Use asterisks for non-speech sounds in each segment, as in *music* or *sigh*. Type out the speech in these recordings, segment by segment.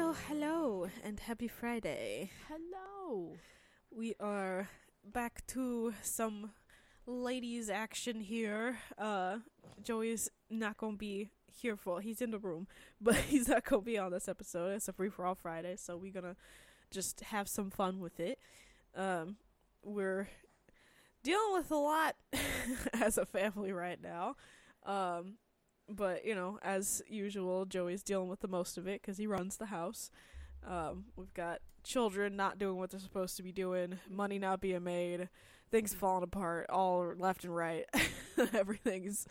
So, hello and happy Friday. Hello. We are back to some ladies' action here. Uh, Joey's not gonna be here for. He's in the room, *laughs* but he's not gonna be on this episode. It's a free for all Friday, so we're gonna just have some fun with it. Um, we're dealing with a lot *laughs* as a family right now. Um, but you know, as usual, Joey's dealing with the most of it because he runs the house. Um, we've got children not doing what they're supposed to be doing, money not being made, things falling apart all left and right. *laughs* Everything's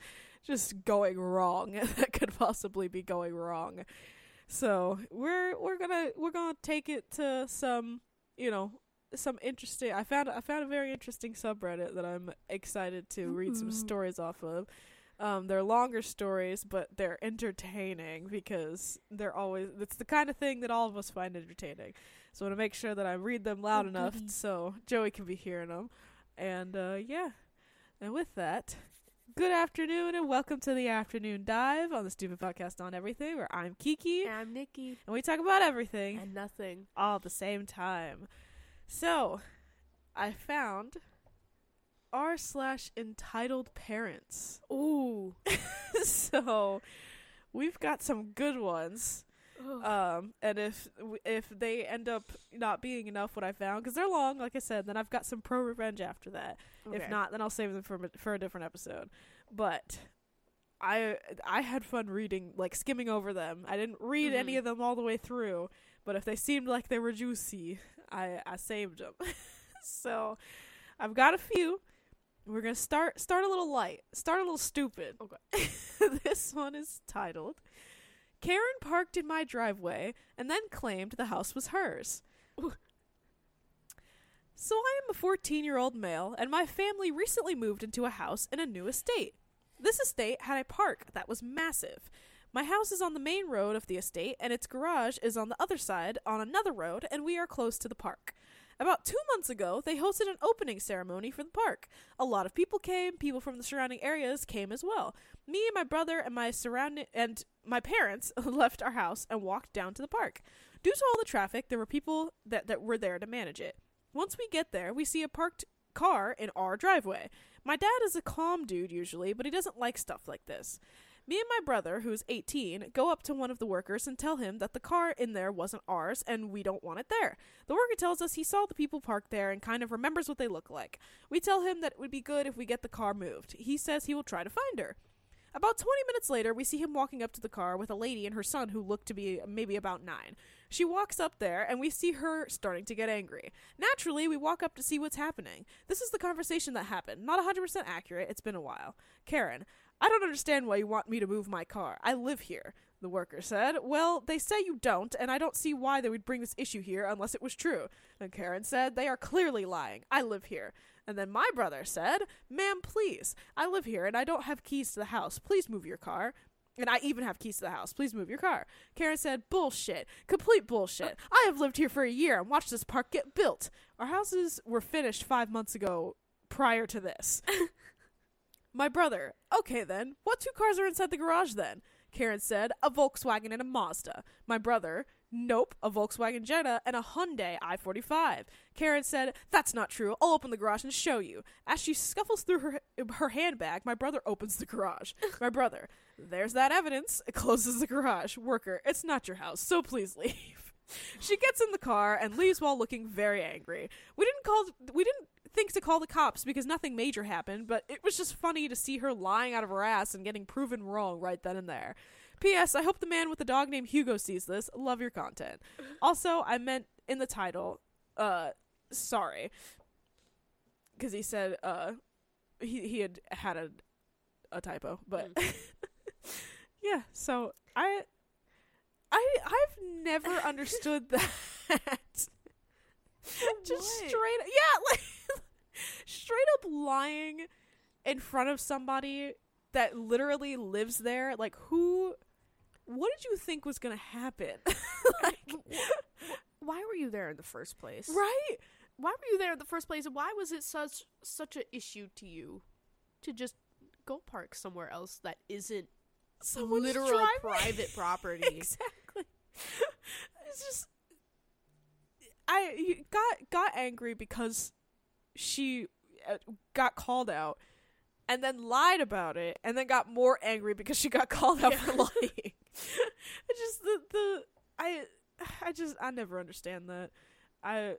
just going wrong *laughs* that could possibly be going wrong. So we're we're gonna we're gonna take it to some you know some interesting. I found I found a very interesting subreddit that I'm excited to read some stories off of. Um, they're longer stories, but they're entertaining because they're always. It's the kind of thing that all of us find entertaining. So I want to make sure that I read them loud Oh, enough goody. so Joey can be hearing them. And uh, yeah, and with that, good afternoon and welcome to the afternoon dive on the Stupid Podcast on Everything, where I'm Kiki And I'm Niki. and we talk about everything And nothing. all at the same time. So, I found r slash entitled parents. *laughs* Ooh. so, we've got some good ones. Um, and if if they end up not being enough, what I found because they're long, like I said, then I've got some pro revenge after that. If not, then I'll save them for a- for a different episode. But I I had fun reading, like skimming over them. I didn't read any Mhm. of them all the way through, but if they seemed like they were juicy, I I saved them. *laughs* so I've got a few. We're gonna start start a little light, start a little stupid. Okay. *laughs* this one is titled. Karen parked in my driveway and then claimed the house was hers. So I am a 14 year old male, and my family recently moved into a house in a new estate. This estate had a park that was massive. My house is on the main road of the estate, and its garage is on the other side on another road, and we are close to the park. About two months ago, they hosted an opening ceremony for the park. A lot of people came, people from the surrounding areas came as well. Me and my brother and my surrounding and my parents *laughs* left our house and walked down to the park. Due to all the traffic, there were people that, that were there to manage it. Once we get there, we see a parked car in our driveway. My dad is a calm dude usually, but he doesn't like stuff like this. Me and my brother, who's 18, go up to one of the workers and tell him that the car in there wasn't ours and we don't want it there. The worker tells us he saw the people parked there and kind of remembers what they look like. We tell him that it would be good if we get the car moved. He says he will try to find her. About 20 minutes later, we see him walking up to the car with a lady and her son who look to be maybe about nine. She walks up there, and we see her starting to get angry. Naturally, we walk up to see what's happening. This is the conversation that happened. Not 100% accurate, it's been a while. Karen, I don't understand why you want me to move my car. I live here. The worker said, Well, they say you don't, and I don't see why they would bring this issue here unless it was true. And Karen said, They are clearly lying. I live here. And then my brother said, Ma'am, please. I live here and I don't have keys to the house. Please move your car. And I even have keys to the house. Please move your car. Karen said, Bullshit. Complete bullshit. *laughs* I have lived here for a year and watched this park get built. Our houses were finished five months ago prior to this. *laughs* My brother, okay then, what two cars are inside the garage then? Karen said, a Volkswagen and a Mazda. My brother, nope, a Volkswagen Jetta and a Hyundai i 45. Karen said, that's not true. I'll open the garage and show you. As she scuffles through her, her handbag, my brother opens the garage. *laughs* My brother, there's that evidence. It closes the garage. Worker, it's not your house, so please leave. *laughs* She gets in the car and leaves while looking very angry. We didn't call we didn't think to call the cops because nothing major happened, but it was just funny to see her lying out of her ass and getting proven wrong right then and there. P.S. I hope the man with the dog named Hugo sees this. Love your content. *laughs* Also, I meant in the title, uh, sorry, because he said uh, he he had had a a typo, but *laughs* yeah. So I I I've never *laughs* understood that. *laughs* Just What? straight, yeah, *laughs* like straight up lying in front of somebody that literally lives there. Like, who? What did you think was gonna happen? *laughs* like, Why were you there in the first place? right? Why were you there in the first place? and Why was it such such an issue to you to just go park somewhere else that isn't Someone's literal driving. private property? exactly. it's just I got got angry because she uh, got called out and then lied about it and then got more angry because she got *laughs* called out for *laughs* lying. *laughs* it just the the I I just I never understand that. I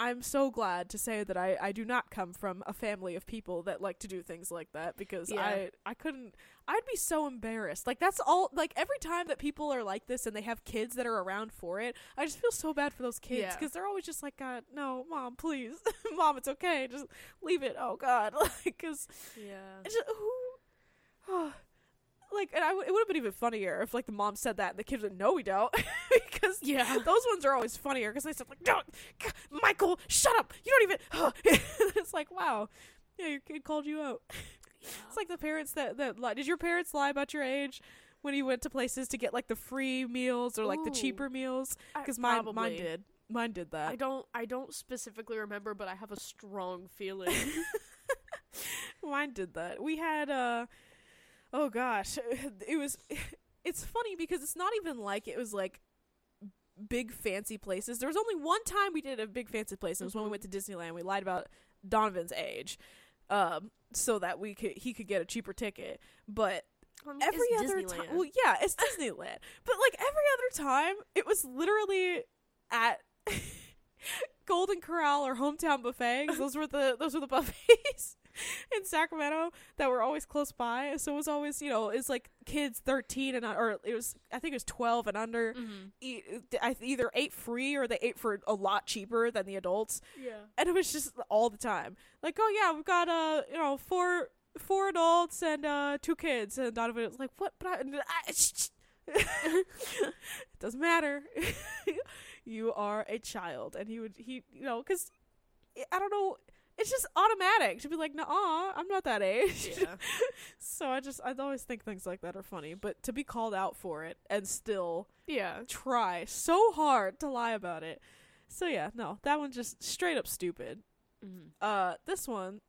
I'm so glad to say that I, I do not come from a family of people that like to do things like that because Yeah. I I couldn't I'd be so embarrassed. Like that's all like every time that people are like this and they have kids that are around for it, I just feel so bad for those kids Yeah. because they're always just like, God, no, mom, please, mom, it's okay, just leave it. Oh God, like because Yeah. just, who, like, and I w- it would have been even funnier if like the mom said that and the kids would no, we don't, *laughs* because Yeah. those ones are always funnier because they said like, don't, Michael, shut up, you don't even. *laughs* it's like, wow, yeah, your kid called you out. It's like the parents that that lie. Did your parents lie about your age when you went to places to get like the free meals or like the cheaper meals? Because mine mine did. Mine did that. I don't I don't specifically remember, but I have a strong feeling. *laughs* Mine did that. We had uh oh gosh, *laughs* it was *laughs* it's funny because it's not even like it was like big fancy places. There was only one time we did a big fancy place and it was when we Mhm. went to Disneyland. We lied about Donovan's age. Um so that we could he could get a cheaper ticket. But I mean, every other time well yeah, it's Disneyland. *laughs* But like every other time it was literally at Golden Corral or Hometown Buffet. those were the those were the buffets *laughs* in Sacramento that were always close by. So it was always you know it's like kids thirteen and or it was I think it was twelve and under. Mhm. I either ate free or they ate for a lot cheaper than the adults, Yeah. and it was just all the time. Like, oh yeah, we've got uh you know four four adults and uh two kids, and Donovan was like, what? But I, I *laughs* shh, shh. *laughs* it doesn't matter. you are a child, and he would he you know because I don't know. It's just automatic to be like, nah, I'm not that age. Yeah. *laughs* so I just I always think things like that are funny, but to be called out for it and still Yeah. try so hard to lie about it. So yeah, no, that one just straight up stupid. Mm-hmm. Uh, this one,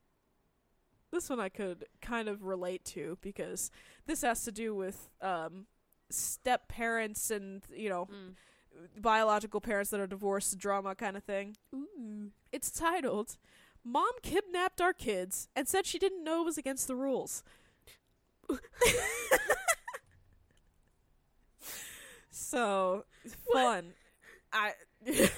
this one I could kind of relate to because this has to do with um step parents and you know Mm. biological parents that are divorced drama kind of thing. Ooh. It's titled "Mom Kidnapped Our Kids and Said She Didn't Know It Was Against the Rules." so fun. I *laughs*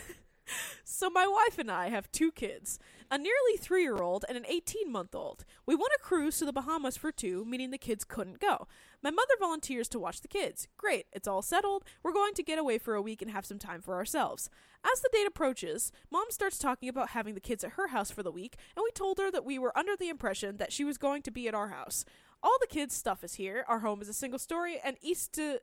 So my wife and I have two kids, a nearly 3-year-old and an 18-month-old. We won a cruise to the Bahamas for two, meaning the kids couldn't go. My mother volunteers to watch the kids. Great, it's all settled. We're going to get away for a week and have some time for ourselves. As the date approaches, mom starts talking about having the kids at her house for the week, and we told her that we were under the impression that she was going to be at our house. All the kids' stuff is here. Our home is a single story and east to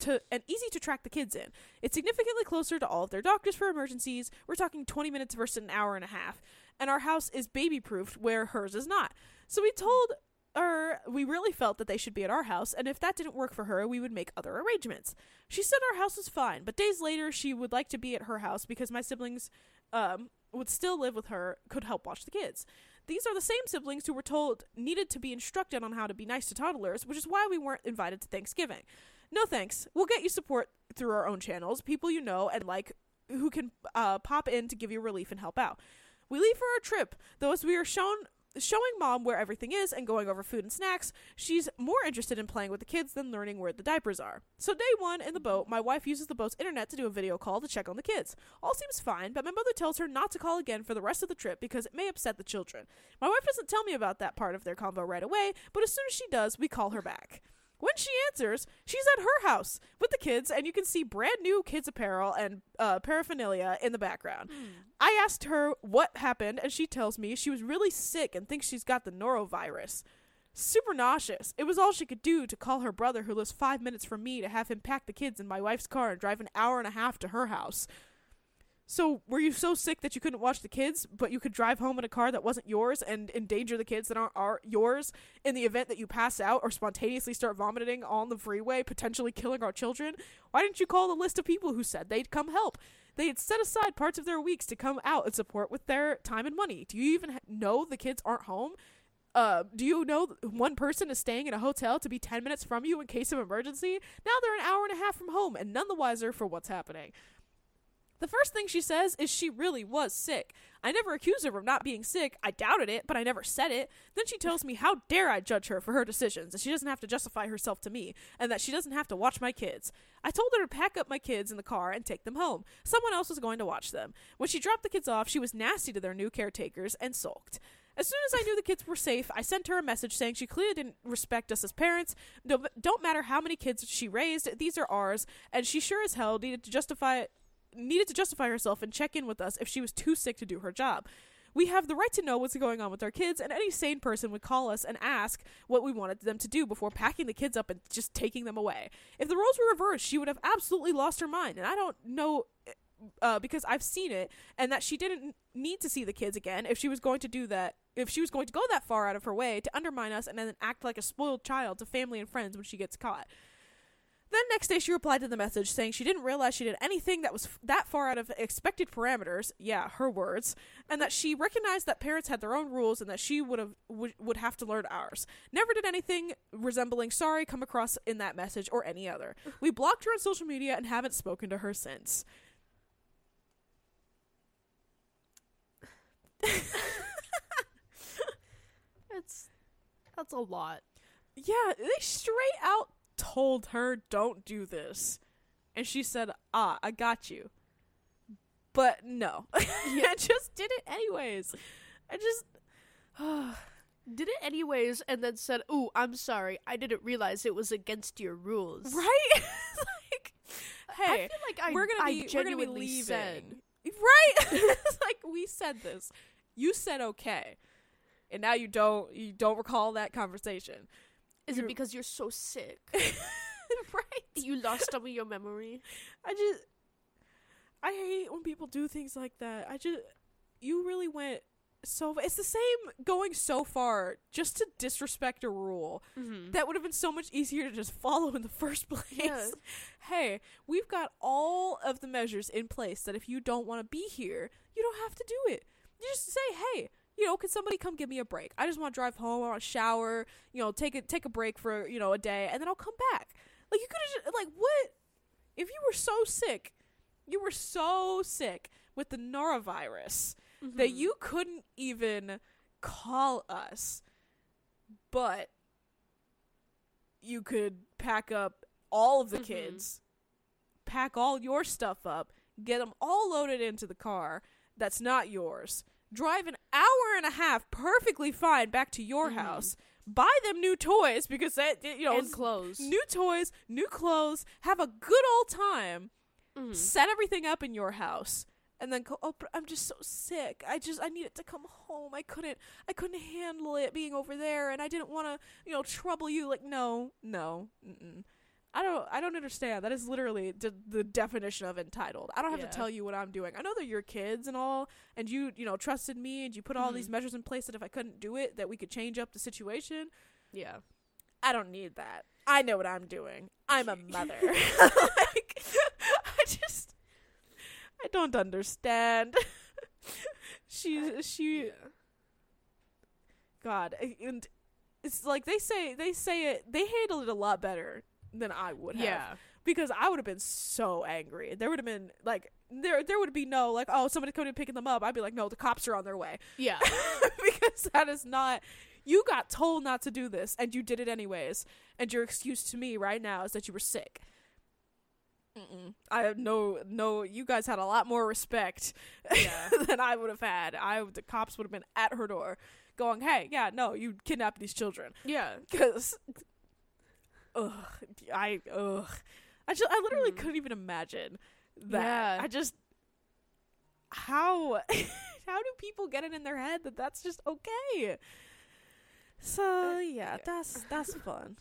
to and easy to track the kids in. It's significantly closer to all of their doctors for emergencies. We're talking 20 minutes versus an hour and a half. And our house is baby proofed where hers is not. So we told her we really felt that they should be at our house, and if that didn't work for her, we would make other arrangements. She said our house was fine, but days later she would like to be at her house because my siblings um, would still live with her, could help watch the kids. These are the same siblings who were told needed to be instructed on how to be nice to toddlers, which is why we weren't invited to Thanksgiving. No thanks. We'll get you support through our own channels, people you know and like who can uh, pop in to give you relief and help out. We leave for our trip, though as we are shown showing mom where everything is and going over food and snacks, she's more interested in playing with the kids than learning where the diapers are. So day 1 in the boat, my wife uses the boat's internet to do a video call to check on the kids. All seems fine, but my mother tells her not to call again for the rest of the trip because it may upset the children. My wife doesn't tell me about that part of their convo right away, but as soon as she does, we call her back. When she answers, she's at her house with the kids, and you can see brand new kids' apparel and uh, paraphernalia in the background. I asked her what happened, and she tells me she was really sick and thinks she's got the norovirus. Super nauseous. It was all she could do to call her brother, who lives five minutes from me, to have him pack the kids in my wife's car and drive an hour and a half to her house. So, were you so sick that you couldn't watch the kids, but you could drive home in a car that wasn't yours and endanger the kids that aren't are yours in the event that you pass out or spontaneously start vomiting on the freeway, potentially killing our children? Why didn't you call the list of people who said they'd come help? They had set aside parts of their weeks to come out and support with their time and money. Do you even know the kids aren't home? Uh, do you know one person is staying in a hotel to be 10 minutes from you in case of emergency? Now they're an hour and a half from home and none the wiser for what's happening. The first thing she says is she really was sick. I never accused her of not being sick. I doubted it, but I never said it. Then she tells me how dare I judge her for her decisions, and she doesn't have to justify herself to me, and that she doesn't have to watch my kids. I told her to pack up my kids in the car and take them home. Someone else was going to watch them. When she dropped the kids off, she was nasty to their new caretakers and sulked. As soon as I knew the kids were safe, I sent her a message saying she clearly didn't respect us as parents. No, don't matter how many kids she raised, these are ours, and she sure as hell needed to justify needed to justify herself and check in with us if she was too sick to do her job. We have the right to know what's going on with our kids, and any sane person would call us and ask what we wanted them to do before packing the kids up and just taking them away. If the roles were reversed, she would have absolutely lost her mind, and I don't know uh, because I've seen it, and that she didn't need to see the kids again if she was going to do that. If she was going to go that far out of her way to undermine us and then act like a spoiled child to family and friends when she gets caught. Then next day she replied to the message saying she didn't realize she did anything that was f- that far out of expected parameters. Yeah, her words, and that she recognized that parents had their own rules and that she would have would, would have to learn ours. Never did anything resembling sorry come across in that message or any other. *laughs* We blocked her on social media and haven't spoken to her since. *laughs* That's that's a lot. Yeah, they straight out told her don't do this. And she said, "Ah, I got you." But no. *laughs* I just did it anyways. I just *sighs* Did it anyways, and then said, "Ooh, I'm sorry. I didn't realize it was against your rules." *laughs* right? *laughs* like hey, I feel like I we're gonna I be we're gonna be genuinely leaving. said Right? it's like we said this. You said okay. And now you don't you don't recall that conversation. Is You're- it because you're so sick? *laughs* right? you lost some of your memory? I just I hate when people do things like that. I just you really went so it's the same going so far just to disrespect a rule Mm-hmm. that would have been so much easier to just follow in the first *laughs* place. Yeah. Hey, we've got all of the measures in place that if you don't want to be here, you don't have to do it. You just say, "Hey, you know, can somebody come give me a break? I just want to drive home, I want to shower, you know, take a take a break for, you know, a day and then I'll come back." Like you could have like what if you were so sick, you were so sick with the norovirus that Mm-hmm. you couldn't even call us, but you could pack up all of the Mhm. kids, pack all your stuff up, get them all loaded into the car that's not yours, drive an and a half perfectly fine back to your Mhm. house, buy them new toys because that you know and clothes. new toys, new clothes, have a good old time Mhm. set everything up in your house and then go oh but i'm just so sick i just i needed to come home i couldn't i couldn't handle it being over there and i didn't want to you know trouble you like no no mm-mm. I don't i don't understand that is literally the, the definition of entitled i don't have Yeah. to tell you what i'm doing i know they're your kids and all and you you know trusted me and you put all these Mhm. measures in place that if i couldn't do it that we could change up the situation Yeah. I don't need that. I know what I'm doing. I'm a *laughs* mother. *laughs* like, *laughs* I just, I don't understand. she, she, Yeah. God, and it's like they say, they say it, they handled it a lot better than I would have. Yeah. Because I would have been so angry. There would have been like, there, there would be no like, oh, somebody's coming and picking them up. I'd be like, no, the cops are on their way. Yeah. *laughs* because that is not you got told not to do this and you did it anyways and your excuse to me right now is that you were sick Mm-mm. I have no no you guys had a lot more respect *laughs* Yeah. than I would have had I the cops would have been at her door going hey yeah no you kidnapped these children yeah. *laughs* cuz ugh I ugh I just I literally Mhm. couldn't even imagine that Yeah. I just how *laughs* how do people get it in their head that that's just okay so Uh, yeah that's that's fun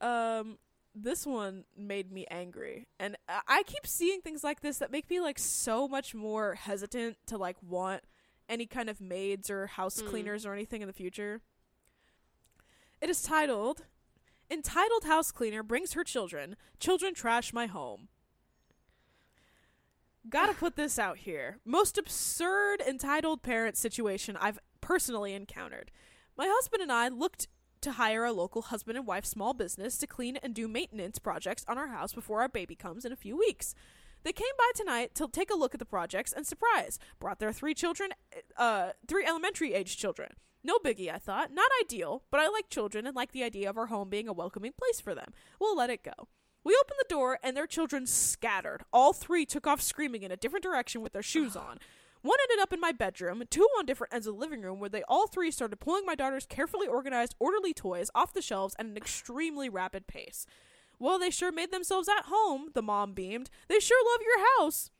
um this one made me angry and I- keep seeing things like this that make me like so much more hesitant to like want any kind of maids or house Mm. cleaners or anything in the future it is titled entitled house cleaner brings her children children trash my home Gotta *sighs* put this out here. Most absurd entitled parent situation I've personally encountered. My husband and I looked to hire a local husband and wife small business to clean and do maintenance projects on our house before our baby comes in a few weeks. They came by tonight to take a look at the projects and surprise, brought their three children, uh, three elementary age children. No biggie, I thought. Not ideal, but I like children and like the idea of our home being a welcoming place for them. We'll let it go. We opened the door and their children scattered. All three took off screaming in a different direction with their shoes on. One ended up in my bedroom, two on different ends of the living room, where they all three started pulling my daughter's carefully organized, orderly toys off the shelves at an extremely rapid pace. Well, they sure made themselves at home, the mom beamed. They sure love your house.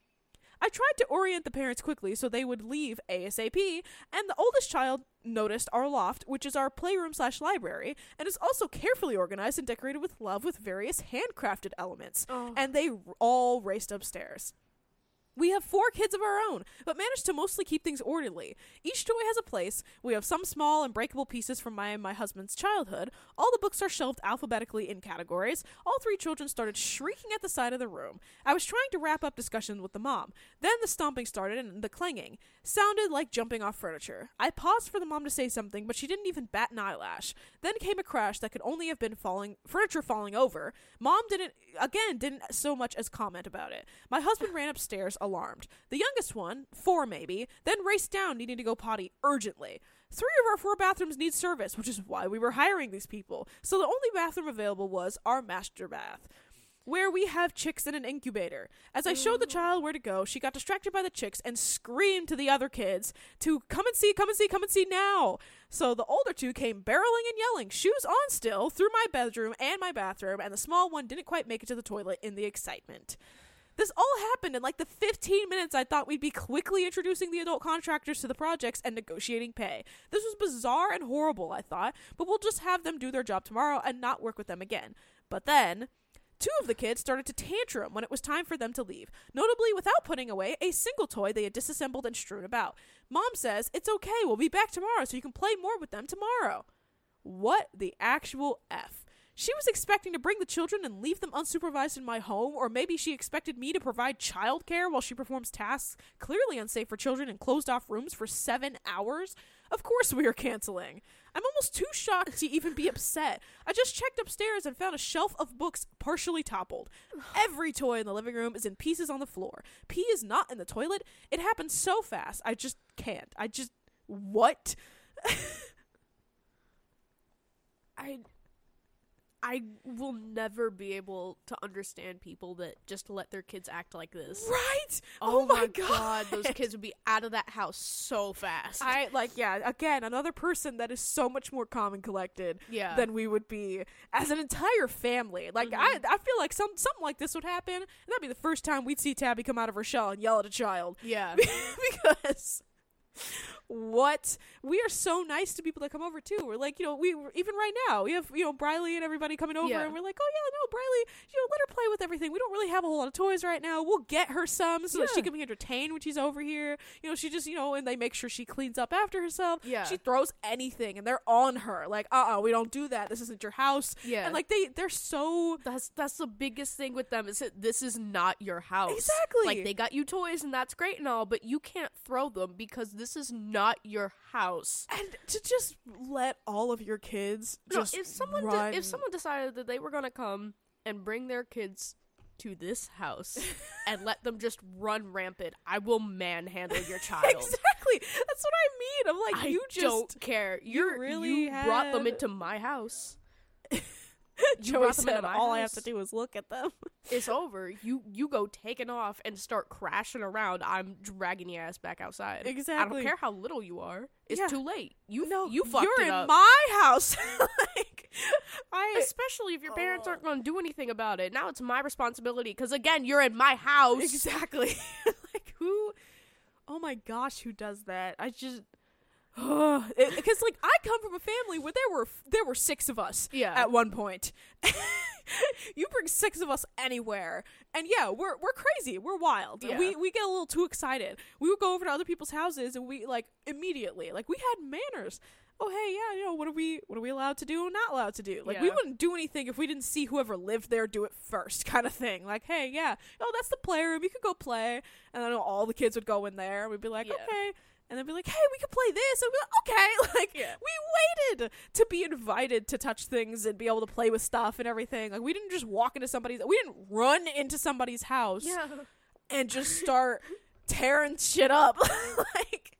I tried to orient the parents quickly so they would leave ASAP, and the oldest child noticed our loft, which is our playroom slash library, and is also carefully organized and decorated with love with various handcrafted elements. Oh. And they all raced upstairs. We have four kids of our own, but managed to mostly keep things orderly. Each toy has a place. We have some small and breakable pieces from my and my husband's childhood. All the books are shelved alphabetically in categories. All three children started shrieking at the side of the room. I was trying to wrap up discussion with the mom. Then the stomping started and the clanging. Sounded like jumping off furniture. I paused for the mom to say something, but she didn't even bat an eyelash. Then came a crash that could only have been falling furniture falling over. Mom didn't again didn't so much as comment about it. My husband ran upstairs alarmed. The youngest one, four maybe, then raced down needing to go potty urgently. Three of our four bathrooms need service, which is why we were hiring these people. So the only bathroom available was our master bath where we have chicks in an incubator. As I showed the mm. child where to go, she got distracted by the chicks and screamed to the other kids to come and see, come and see, come and see now. So the older two came barreling and yelling, shoes on still, through my bedroom and my bathroom, and the small one didn't quite make it to the toilet in the excitement. This all happened in like the 15 minutes I thought we'd be quickly introducing the adult contractors to the projects and negotiating pay. This was bizarre and horrible, I thought, but we'll just have them do their job tomorrow and not work with them again. But then, Two of the kids started to tantrum when it was time for them to leave, notably without putting away a single toy they had disassembled and strewn about. Mom says, It's okay, we'll be back tomorrow so you can play more with them tomorrow. What the actual F? She was expecting to bring the children and leave them unsupervised in my home, or maybe she expected me to provide childcare while she performs tasks clearly unsafe for children in closed off rooms for seven hours. Of course, we are canceling. I'm almost too shocked to even be upset. I just checked upstairs and found a shelf of books partially toppled. Every toy in the living room is in pieces on the floor. Pee is not in the toilet. It happened so fast. I just can't. I just. What? *laughs* I I will never be able to understand people that just let their kids act like this. Right? Oh, my my god, those kids would be out of that house so fast. I like yeah, again, another person that is so much more calm and collected yeah. than we would be as an entire family. Like Mhm. I I feel like some something like this would happen, and that'd be the first time we'd see Tabby come out of her shell and yell at a child. yeah. *laughs* because what we are so nice to people that come over too. We're like, you know, we even right now we have you know Briley and everybody coming over, Yeah. and we're like, oh yeah, no, Briley, you know, let her play with everything. We don't really have a whole lot of toys right now. We'll get her some so that she can be entertained when she's over here. You know, she just you know, and they make sure she cleans up after herself. Yeah. she throws anything, and they're on her. Like, uh, uh we don't do that. This isn't your house. Yeah. and like they they're so that's that's the biggest thing with them is that this is not your house. Exactly. Like they got you toys and that's great and all, but you can't throw them because this is not your house. and to just let all of your kids No, just if someone de- if someone decided that they were gonna come and bring their kids to this house *laughs* and let them just run rampant, I will manhandle your *laughs* child. Exactly. That's what I mean. I'm like, I you just don't care. You're really you brought them into my house. *laughs* Joey brought them into said all I have to do is look at them. *laughs* It's over. You you go taking off and start crashing around. I'm dragging your ass back outside. Exactly. I don't care how little you are. It's Yeah. too late. You know you fucked you're in up. my *laughs* house. like, I Especially if your parents Oh. aren't going to do anything about it. Now it's my responsibility because again, you're in my house. exactly like who? Oh my gosh, who does that? I just. *sighs* Because like I come from a family where there were there were six of us Yeah. at one point. *laughs* you bring six of us anywhere, and yeah, we're we're crazy, we're wild. Yeah. We we get a little too excited. We would go over to other people's houses, and we like immediately like we had manners. Oh hey, yeah, you know what are we what are we allowed to do and not allowed to do? Like we wouldn't do anything if we didn't see whoever lived there do it first, *laughs* kind of thing. Like hey, yeah, oh that's the playroom, you could go play, and then all the kids would go in there, and we'd be like Yeah. okay. And they'd be like, hey, we could play this. And we'd be like, okay. *laughs* Like, Yeah. we waited to be invited to touch things and be able to play with stuff and everything. Like, we didn't just walk into somebody's, we didn't run into somebody's house. yeah. and just *laughs* start tearing shit up. *laughs* like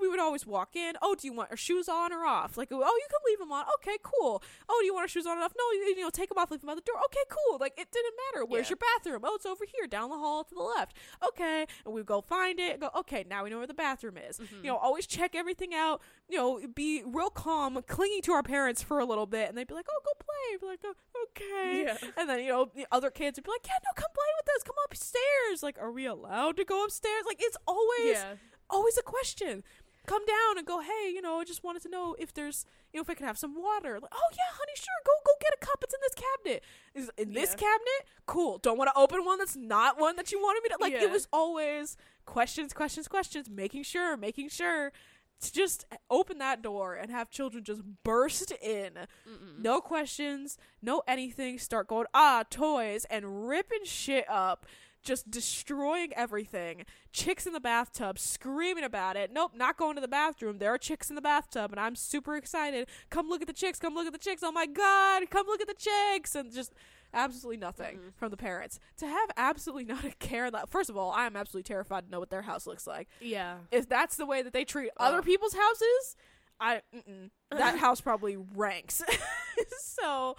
we would always walk in. Oh, do you want your shoes on or off? Like, oh, you can leave them on. Okay, cool. Oh, do you want your shoes on or off? No, you, you know, take them off, leave them at the door. Okay, cool. Like it didn't matter. Where's Yeah. your bathroom? Oh, it's over here, down the hall to the left. Okay, and we go find it. And go. Okay, now we know where the bathroom is. Mm-hmm. You know, always check everything out. You know, be real calm, clinging to our parents for a little bit, and they'd be like, "Oh, go play." Be like, oh, "Okay." Yeah. And then you know the other kids would be like, "Yeah, no, come play with us. Come upstairs." Like, are we allowed to go upstairs? Like, it's always Yeah. always a question. Come down and go, hey, you know, I just wanted to know if there's, you know, if I could have some water. Like, oh yeah, honey, sure, go go get a cup. It's in this cabinet. Is in this Yeah. cabinet? Cool. Don't want to open one that's not one that you wanted me to. Like Yeah. it was always questions, questions, questions, making sure, making sure to just open that door and have children just burst in. Mm-mm. No questions, no anything. Start going, ah, toys, and ripping shit up. Just destroying everything. Chicks in the bathtub screaming about it. Nope, not going to the bathroom. There are chicks in the bathtub, and I'm super excited. Come look at the chicks. Come look at the chicks. Oh my god, come look at the chicks. And just absolutely nothing Mm-mm. from the parents. To have absolutely *laughs* not a care. That First of all, I am absolutely terrified to know what their house looks like Yeah. if that's the way that they treat other people's houses, I mm-mm, that *laughs* house probably ranks. *laughs* so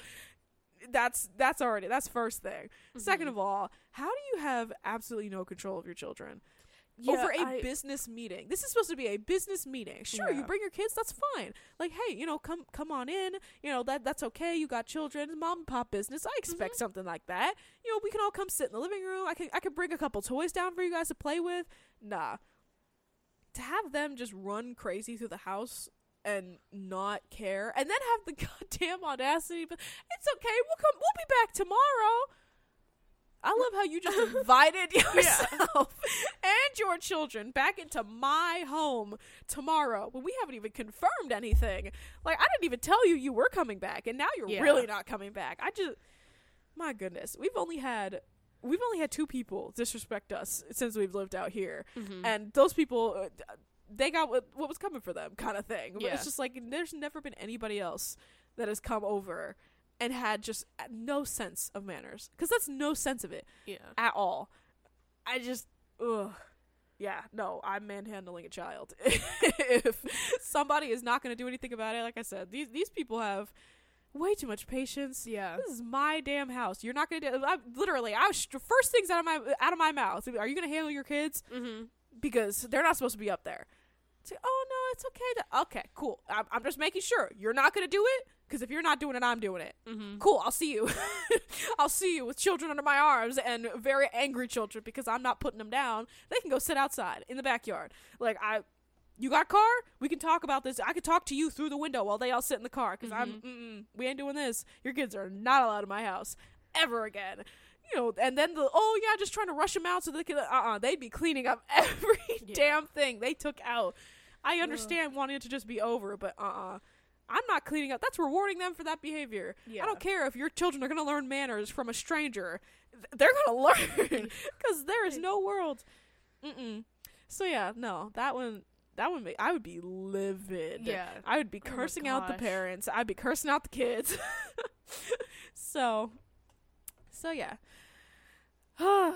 that's that's already that's first thing. Second Mhm. of all, how do you have absolutely no control of your children? Yeah, over a I- business meeting. This is supposed to be a business meeting. Sure, you bring your kids, that's fine. Like, hey, you know, come come on in. You know, that that's okay. You got children, mom and pop business. I expect Mm-hmm. something like that. You know, we can all come sit in the living room. I can I could bring a couple toys down for you guys to play with. Nah. To have them just run crazy through the house and not care and then have the *laughs* goddamn audacity but it's okay, we'll come we'll be back tomorrow. I love how you just *laughs* invited yourself *laughs* and your children back into my home tomorrow when we haven't even confirmed anything. Like I didn't even tell you you were coming back, and now you're Yeah. really not coming back. I just, my goodness, we've only had we've only had two people disrespect us since we've lived out here, Mhm. and those people. Uh, they got what, what was coming for them, kind of thing. Yeah. It's just like there's never been anybody else that has come over and had just no sense of manners, because that's no sense of it yeah. at all. I just, ugh. Yeah, no, I'm manhandling a child. *laughs* if somebody is not going to do anything about it, like I said, these these people have way too much patience. Yeah. This is my damn house. You're not going to do. I, literally, I was first things out of my out of my mouth. Are you going to handle your kids Mm-hmm. because they're not supposed to be up there? It's like, oh no, it's okay. To, okay, cool. I'm, I'm just making sure. You're not going to do it? Because if you're not doing it, I'm doing it. Mm-hmm. cool i'll see you. *laughs* I'll see you with children under my arms and very angry children because i'm not putting them down. They can go sit outside in the backyard. Like i you got a car? We can talk about this. I could talk to you through the window while they all sit in the car because i'm mm-mm, we ain't doing this. Your kids are not allowed in my house ever again. You know and then the oh yeah just trying to rush them out so they can uh-uh they'd be cleaning up *laughs* every Yeah. damn thing they took out i understand wanting it to just be over but uh-uh I'm not cleaning up. That's rewarding them for that behavior. Yeah. I don't care if your children are going to learn manners from a stranger. Th- They're going *laughs* to learn because there is no world. Mm-mm. So yeah, no, that one, that one, I would be livid. Yeah. I would be Oh cursing out the parents. I'd be cursing out the kids. *laughs* so, so yeah. *sighs*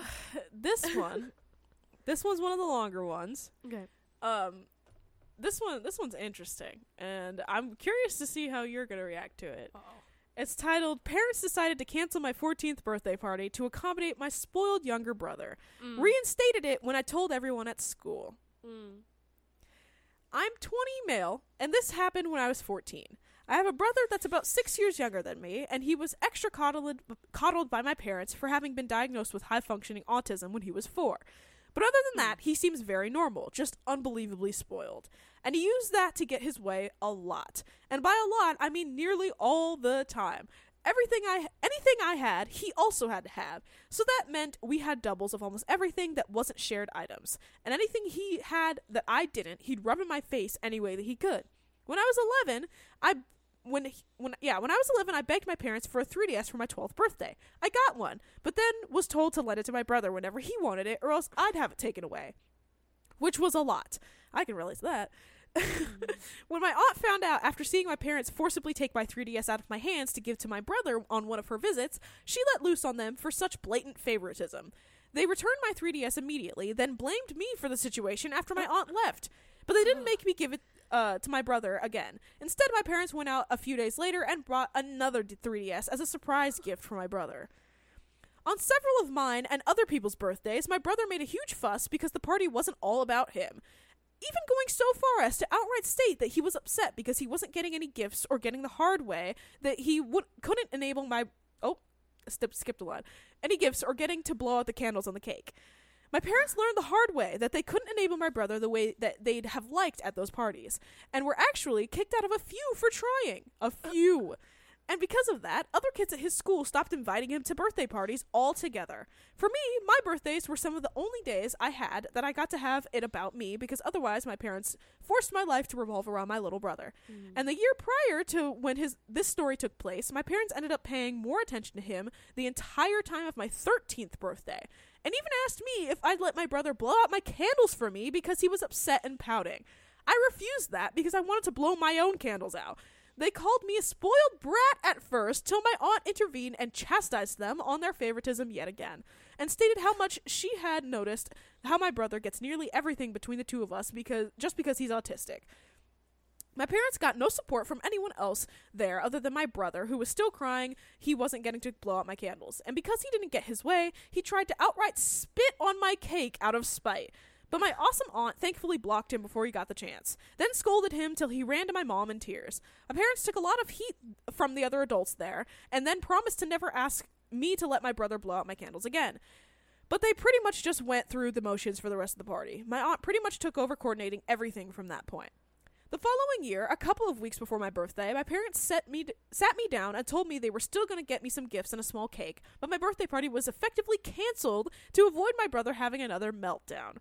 this one, *laughs* this one's one of the longer ones. Okay. Um, this one, this one's interesting, and I'm curious to see how you're gonna react to it. Oh. It's titled "Parents decided to cancel my 14th birthday party to accommodate my spoiled younger brother. Mm. Reinstated it when I told everyone at school." Mm. I'm 20 male, and this happened when I was 14. I have a brother that's about six years younger than me, and he was extra coddled, coddled by my parents for having been diagnosed with high functioning autism when he was four. But other than that, he seems very normal, just unbelievably spoiled. And he used that to get his way a lot. And by a lot, I mean nearly all the time. Everything I anything I had, he also had to have. So that meant we had doubles of almost everything that wasn't shared items. And anything he had that I didn't, he'd rub in my face any way that he could. When I was 11, I when he- when yeah, when I was 11, I begged my parents for a 3DS for my 12th birthday. I got one, but then was told to lend it to my brother whenever he wanted it or else I'd have it taken away. Which was a lot. I can relate to that. *laughs* when my aunt found out after seeing my parents forcibly take my 3DS out of my hands to give to my brother on one of her visits, she let loose on them for such blatant favoritism. They returned my 3DS immediately, then blamed me for the situation after my aunt left. But they didn't make me give it uh, to my brother again. Instead, my parents went out a few days later and brought another 3DS as a surprise gift for my brother. On several of mine and other people's birthdays, my brother made a huge fuss because the party wasn't all about him. Even going so far as to outright state that he was upset because he wasn't getting any gifts or getting the hard way, that he would, couldn't enable my. Oh, step, skipped a line. Any gifts or getting to blow out the candles on the cake. My parents learned the hard way that they couldn't enable my brother the way that they'd have liked at those parties, and were actually kicked out of a few for trying. A few. And because of that, other kids at his school stopped inviting him to birthday parties altogether. For me, my birthdays were some of the only days I had that I got to have it about me because otherwise my parents forced my life to revolve around my little brother. Mm. And the year prior to when his this story took place, my parents ended up paying more attention to him the entire time of my 13th birthday. And even asked me if I'd let my brother blow out my candles for me because he was upset and pouting. I refused that because I wanted to blow my own candles out. They called me a spoiled brat at first, till my aunt intervened and chastised them on their favoritism yet again, and stated how much she had noticed how my brother gets nearly everything between the two of us because just because he's autistic. My parents got no support from anyone else there other than my brother, who was still crying he wasn't getting to blow out my candles. And because he didn't get his way, he tried to outright spit on my cake out of spite. But my awesome aunt thankfully blocked him before he got the chance, then scolded him till he ran to my mom in tears. My parents took a lot of heat from the other adults there, and then promised to never ask me to let my brother blow out my candles again. But they pretty much just went through the motions for the rest of the party. My aunt pretty much took over coordinating everything from that point. The following year, a couple of weeks before my birthday, my parents set me d- sat me down and told me they were still going to get me some gifts and a small cake, but my birthday party was effectively canceled to avoid my brother having another meltdown.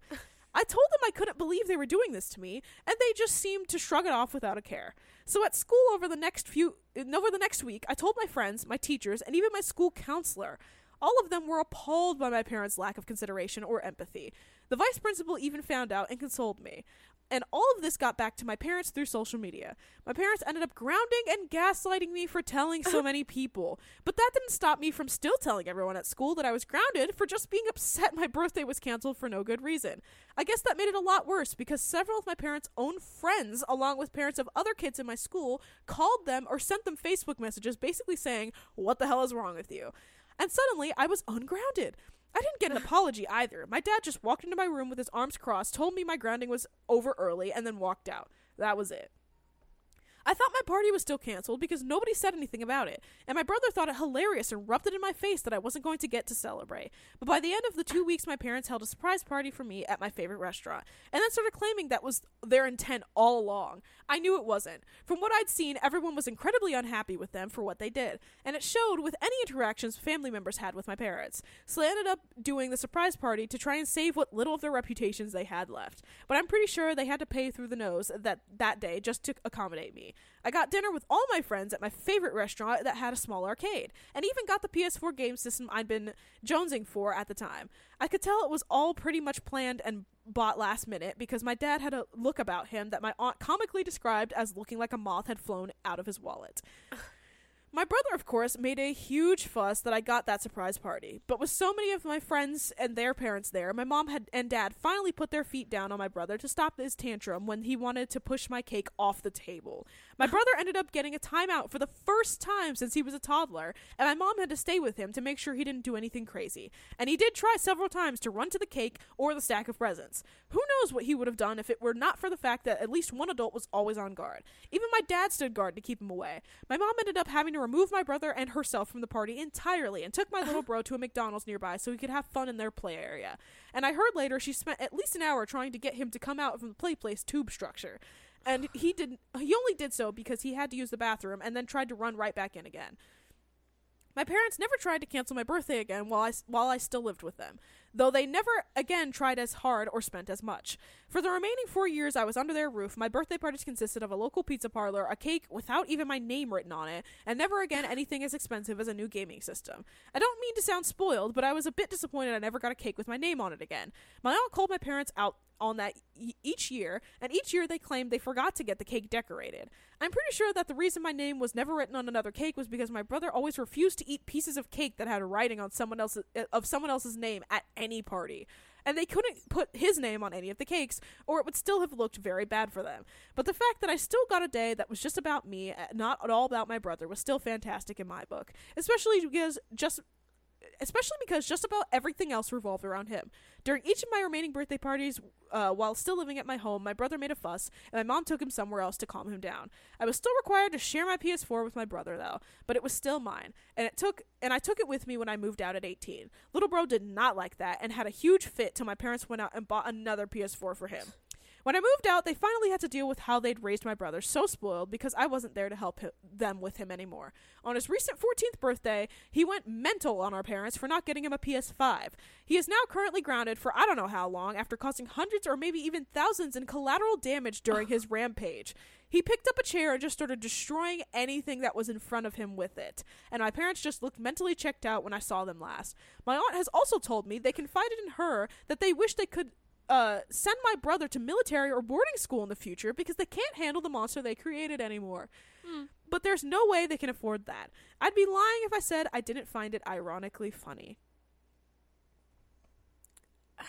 I told them I couldn't believe they were doing this to me, and they just seemed to shrug it off without a care. So at school over the next few uh, over the next week, I told my friends, my teachers, and even my school counselor. All of them were appalled by my parents' lack of consideration or empathy. The vice principal even found out and consoled me. And all of this got back to my parents through social media. My parents ended up grounding and gaslighting me for telling so *laughs* many people. But that didn't stop me from still telling everyone at school that I was grounded for just being upset my birthday was canceled for no good reason. I guess that made it a lot worse because several of my parents' own friends, along with parents of other kids in my school, called them or sent them Facebook messages basically saying, What the hell is wrong with you? And suddenly I was ungrounded. I didn't get an apology either. My dad just walked into my room with his arms crossed, told me my grounding was over early, and then walked out. That was it. I thought my party was still canceled because nobody said anything about it, and my brother thought it hilarious and rubbed it in my face that I wasn't going to get to celebrate. But by the end of the two weeks, my parents held a surprise party for me at my favorite restaurant, and then started claiming that was their intent all along. I knew it wasn't. From what I'd seen, everyone was incredibly unhappy with them for what they did, and it showed with any interactions family members had with my parents. So they ended up doing the surprise party to try and save what little of their reputations they had left. But I'm pretty sure they had to pay through the nose that that day just to accommodate me. I got dinner with all my friends at my favorite restaurant that had a small arcade, and even got the PS4 game system I'd been jonesing for at the time. I could tell it was all pretty much planned and bought last minute because my dad had a look about him that my aunt comically described as looking like a moth had flown out of his wallet. *laughs* My brother, of course, made a huge fuss that I got that surprise party. But with so many of my friends and their parents there, my mom had and dad finally put their feet down on my brother to stop his tantrum when he wanted to push my cake off the table. My brother ended up getting a timeout for the first time since he was a toddler, and my mom had to stay with him to make sure he didn't do anything crazy. And he did try several times to run to the cake or the stack of presents. Who knows what he would have done if it were not for the fact that at least one adult was always on guard. Even my dad stood guard to keep him away. My mom ended up having to remove my brother and herself from the party entirely and took my little *laughs* bro to a McDonald's nearby so he could have fun in their play area. And I heard later she spent at least an hour trying to get him to come out from the play place tube structure. And he didn't he only did so because he had to use the bathroom and then tried to run right back in again. My parents never tried to cancel my birthday again while I while I still lived with them, though they never again tried as hard or spent as much. For the remaining four years I was under their roof, my birthday parties consisted of a local pizza parlor, a cake without even my name written on it, and never again anything as expensive as a new gaming system. I don't mean to sound spoiled, but I was a bit disappointed I never got a cake with my name on it again. My aunt called my parents out on that each year, and each year they claimed they forgot to get the cake decorated. I'm pretty sure that the reason my name was never written on another cake was because my brother always refused to eat pieces of cake that had a writing on someone else's of someone else's name at any party. And they couldn't put his name on any of the cakes, or it would still have looked very bad for them. But the fact that I still got a day that was just about me, uh, not at all about my brother, was still fantastic in my book. Especially because just especially because just about everything else revolved around him. During each of my remaining birthday parties, uh, while still living at my home, my brother made a fuss, and my mom took him somewhere else to calm him down. I was still required to share my PS4 with my brother, though, but it was still mine, and it took and I took it with me when I moved out at 18. Little bro did not like that and had a huge fit till my parents went out and bought another PS4 for him. When I moved out, they finally had to deal with how they'd raised my brother so spoiled because I wasn't there to help hi- them with him anymore. On his recent 14th birthday, he went mental on our parents for not getting him a PS5. He is now currently grounded for I don't know how long after causing hundreds or maybe even thousands in collateral damage during his *sighs* rampage. He picked up a chair and just started destroying anything that was in front of him with it. And my parents just looked mentally checked out when I saw them last. My aunt has also told me they confided in her that they wish they could uh, send my brother to military or boarding school in the future because they can't handle the monster they created anymore. Hmm. But there's no way they can afford that. I'd be lying if I said I didn't find it ironically funny. *sighs*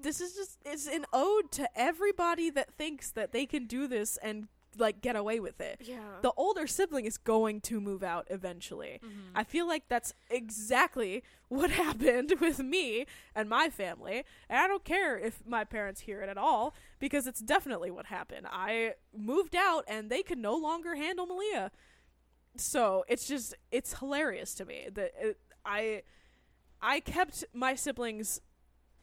This is just it's an ode to everybody that thinks that they can do this and like get away with it. Yeah. The older sibling is going to move out eventually. Mhm. I feel like that's exactly *laughs* what happened *laughs* with me and my family. And I don't care if my parents hear it at all because it's definitely what happened. I moved out and they could no longer handle Malia. So it's just it's hilarious to me that it, I I kept my siblings,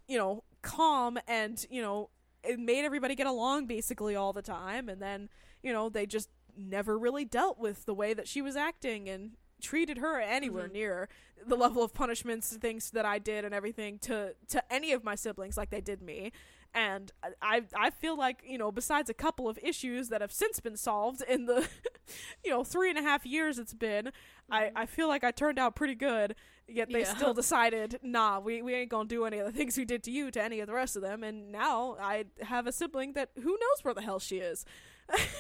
you know, calm and, you know, it made everybody get along basically all the time and then, you know, they just never really dealt with the way that she was acting and treated her anywhere Mhm. near the level of punishments and things that I did and everything to to any of my siblings like they did me. And I I feel like you know besides a couple of issues that have since been solved in the *laughs* you know three and a half years it's been, I Mhm. I feel like I turned out pretty good. Yet they Yeah. still *laughs* decided, nah, we, we ain't gonna do any of the things we did to you to any of the rest of them. And now I have a sibling that who knows where the hell she is.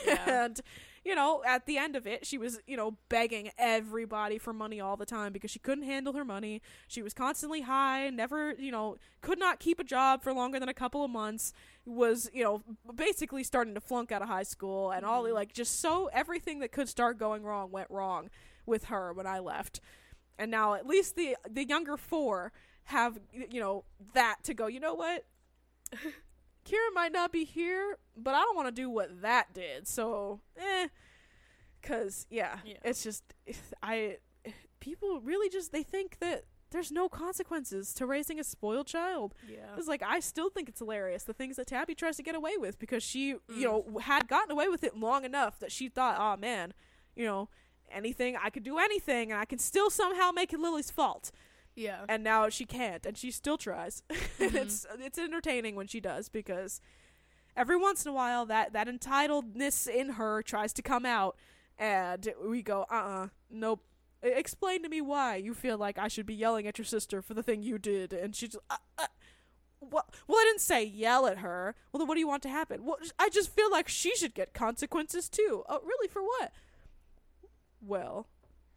Yeah. *laughs* and you know, at the end of it, she was, you know, begging everybody for money all the time because she couldn't handle her money. She was constantly high, never, you know, could not keep a job for longer than a couple of months. Was, you know, basically starting to flunk out of high school and all Mhm. like just so everything that could start going wrong went wrong with her when I left. And now at least the the younger four have you know that to go, you know what? *laughs* Kira might not be here, but I don't want to do what that did. So, eh cuz yeah, Yeah. it's just I people really just they think that there's no consequences to raising a spoiled child. Yeah. It's like I still think it's hilarious the things that Tabby tries to get away with because she, Mm. you know, had gotten away with it long enough that she thought, "Oh man, you know, anything I could do anything and I can still somehow make it Lily's fault." Yeah. And now she can't and she still tries. *laughs* Mhm. it's it's entertaining when she does because every once in a while that that entitledness in her tries to come out and we go, "Uh-uh, nope." E- Explain to me why you feel like I should be yelling at your sister for the thing you did, and she just, uh, uh, what? Well, I didn't say yell at her. Well, then what do you want to happen? Well, I just feel like she should get consequences too. Oh, really? For what? Well,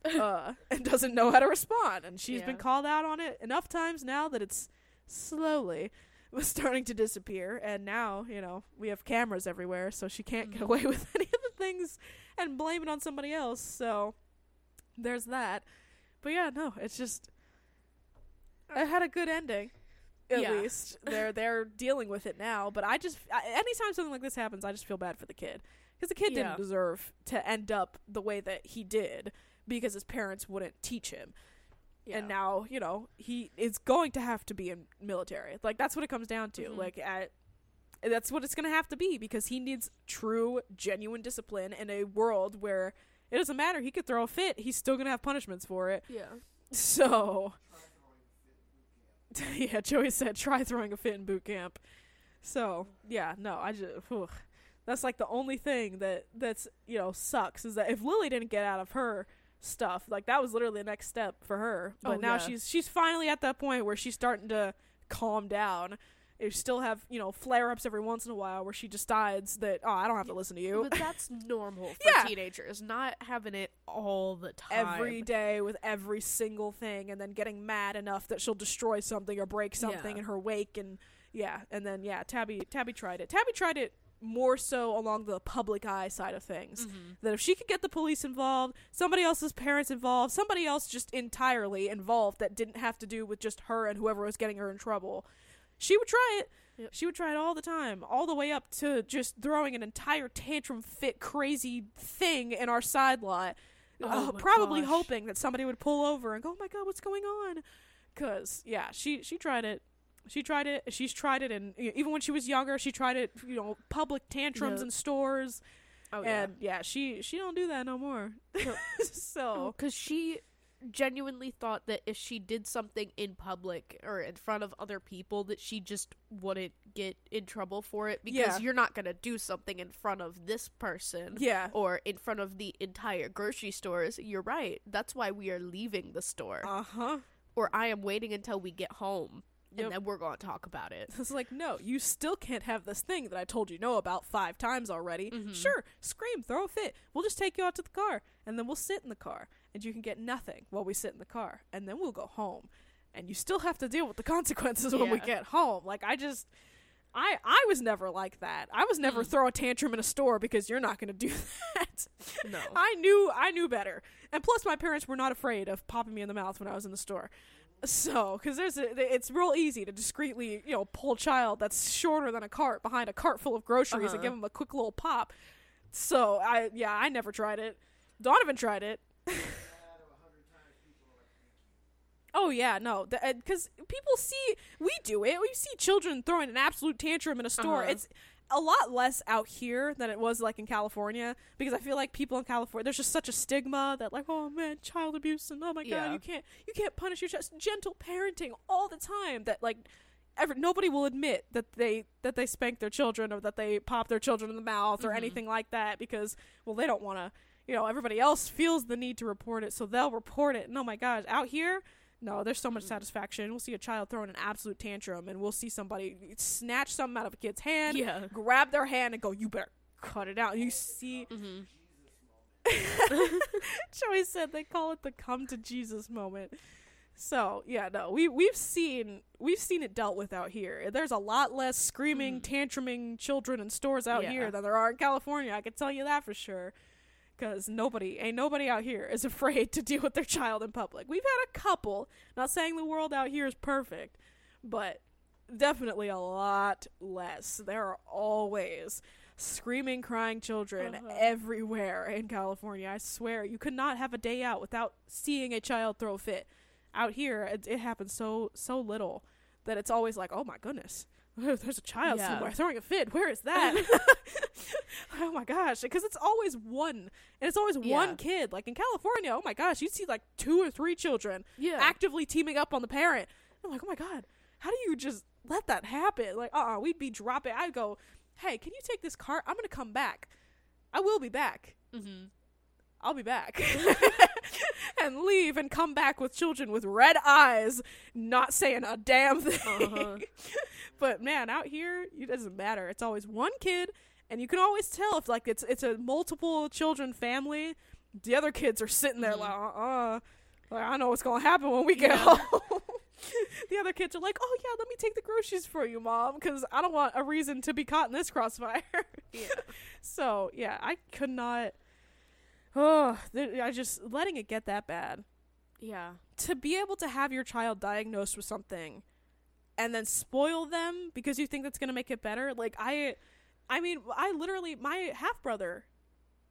uh, *laughs* and doesn't know how to respond, and she's been called out on it enough times now that it's slowly was *laughs* starting to disappear. And now, you know, we have cameras everywhere, so she can't get Mhm. away *laughs* with any of the things and blame it on somebody else. So there's that. But yeah, no, it's just it had a good ending. At Yeah. least they're they're dealing with it now. But I just I, anytime something like this happens, I just feel bad for the kid because the kid Yeah. didn't deserve to end up the way that he did because his parents wouldn't teach him. yeah. And now you know he is going to have to be in military. Like that's what it comes down to. Mhm. Like at, that's what it's going to have to be because he needs true, genuine discipline in a world where it doesn't matter. He could throw a fit. He's still going to have punishments for it. Yeah. So, *laughs* yeah, Joey said try throwing a fit in boot camp. So, yeah, no, I just whew. that's like the only thing that that's you know sucks is that if Lily didn't get out of her stuff, like that was literally the next step for her. But Oh, now yeah. she's she's finally at that point where she's starting to calm down You still have, you know, flare ups every once in a while where she decides that, oh, I don't have to listen to you. But that's normal *laughs* for Yeah. teenagers, not having it all the time. every day with every single thing and then getting mad enough that she'll destroy something or break something Yeah. in her wake and yeah and then yeah tabby tabby tried it tabby tried it more so along the public eye side of things Mhm. that if she could get the police involved somebody else's parents involved somebody else just entirely involved that didn't have to do with just her and whoever was getting her in trouble she would try it Yep. she would try it all the time all the way up to just throwing an entire tantrum fit crazy thing in our side lot Oh uh, probably gosh. hoping that somebody would pull over and go, "Oh my god, what's going on?" Cuz yeah, she she tried it. She tried it. She's tried it and even when she was younger, she tried it, you know, public tantrums in stores. Oh yeah. and yeah, she she don't do that no more. No. *laughs* so, because she genuinely thought that if she did something in public or in front of other people that she just wouldn't get in trouble for it because Yeah. you're not going to do something in front of this person yeah. or in front of the entire grocery stores you're right that's why we are leaving the store Uh-huh. or i am waiting until we get home Yep. and then we're going to talk about it It's like, no, you still can't have this thing that I told you no about five times already. Mhm. Sure, scream, throw a fit. We'll just take you out to the car, and then we'll sit in the car, and you can get nothing while we sit in the car, and then we'll go home, and you still have to deal with the *laughs* consequences when we get home. Like I just, I I was never like that. I was never Mm. throw a tantrum in a store because you're not going *laughs* to do that. no I knew I knew better, and plus my parents were not afraid of popping me in the mouth when I was in the store. So, because there's a, it's real easy to discreetly, you know, pull a child that's shorter than a cart behind a cart full of groceries and Uh-huh. give them a quick little pop. So, I yeah, I never tried it. Donovan tried it. *laughs* Oh yeah, no, because people see we do it. We see children throwing an absolute tantrum in a store. Uh-huh. It's a lot less out here than it was like in California because I feel like people in California there's just such a stigma that like oh man child abuse and oh my god Yeah. you can't you can't punish your child gentle parenting all the time that like ever nobody will admit that they that they spank their children or that they pop their children in the mouth or Mhm. anything like that because well they don't want to you know everybody else feels the need to report it so they'll report it and oh my gosh out here no, there's so much Mm. satisfaction. We'll see a child throwing an absolute tantrum, and we'll see somebody snatch something out of a kid's hand, yeah grab their hand, and go, "You better cut it out." You see, mm-hmm. *laughs* Joey said they call it the "come to Jesus" moment. So yeah, no, we we've seen we've seen it dealt with out here. There's a lot less screaming, Mhm. tantruming children in stores out Yeah. here than there are in California. I can tell you that for sure. Because nobody, ain't nobody out here is *laughs* afraid to deal with their child in public. We've had a couple. Not saying the world out here is perfect, but definitely a lot less. There are always screaming, crying children Uh-huh. everywhere in California. I swear, you could not have a day out without seeing a child throw a fit. Out here, it, it happens so so little that it's always like, oh my goodness, there's a child Yeah. somewhere throwing a fit. Where is that? *laughs* *laughs* oh my gosh, because it's always one, and it's always Yeah. one kid. Like in California, oh my gosh, you see like two or three children yeah actively teaming up on the parent. I'm like, oh my god, how do you just let that happen? Like, uh, uh we'd be dropping. I'd go, hey, can you take this cart? I'm gonna come back. I will be back. mm-hmm. I'll be back. *laughs* and leave and come back with children with red eyes, not saying a damn thing. Uh-huh. But man, out here, it doesn't matter. It's always one kid, and you can always tell if like it's it's a multiple children family. The other kids are sitting there Mhm. like, uh, uh like I know what's gonna happen when we get Yeah. home. *laughs* the other kids are like, oh yeah, let me take the groceries for you, mom, because I don't want a reason to be caught in this crossfire. *laughs* yeah So yeah, I could not. Oh, th- I just letting it get that bad. yeah To be able to have your child diagnosed with something, and then spoil them because you think that's gonna make it better. Like I, I mean, I literally my half brother,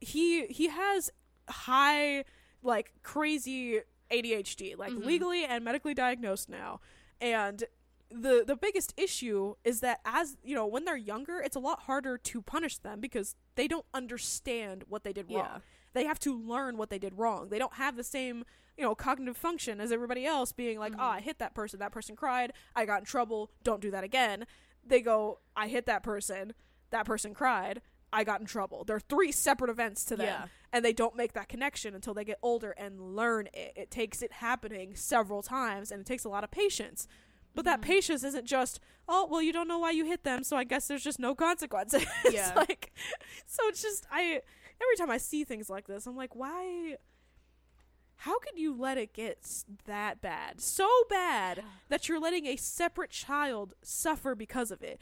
he he has high like crazy ADHD, like Mhm. legally and medically diagnosed now, and the the biggest issue is that as you know when they're younger it's a lot harder to punish them because they don't understand what they did Yeah. They have to learn what they did wrong they don't have the same you know cognitive function as everybody else being like Mhm. oh i hit that person that person cried i got in trouble don't do that again they go i hit that person that person cried i got in trouble there are three separate events to them Yeah. and they don't make that connection until they get older and learn it it takes it happening several times and it takes a lot of patience But that Mhm. patience isn't just, oh, well, you don't know why you hit them, so I guess there's just no consequences. *laughs* Yeah. like, *laughs* so it's just, I, every time I see things like this, I'm like, why, how could you let it get that bad? So bad *sighs* that you're letting a separate child suffer because of it.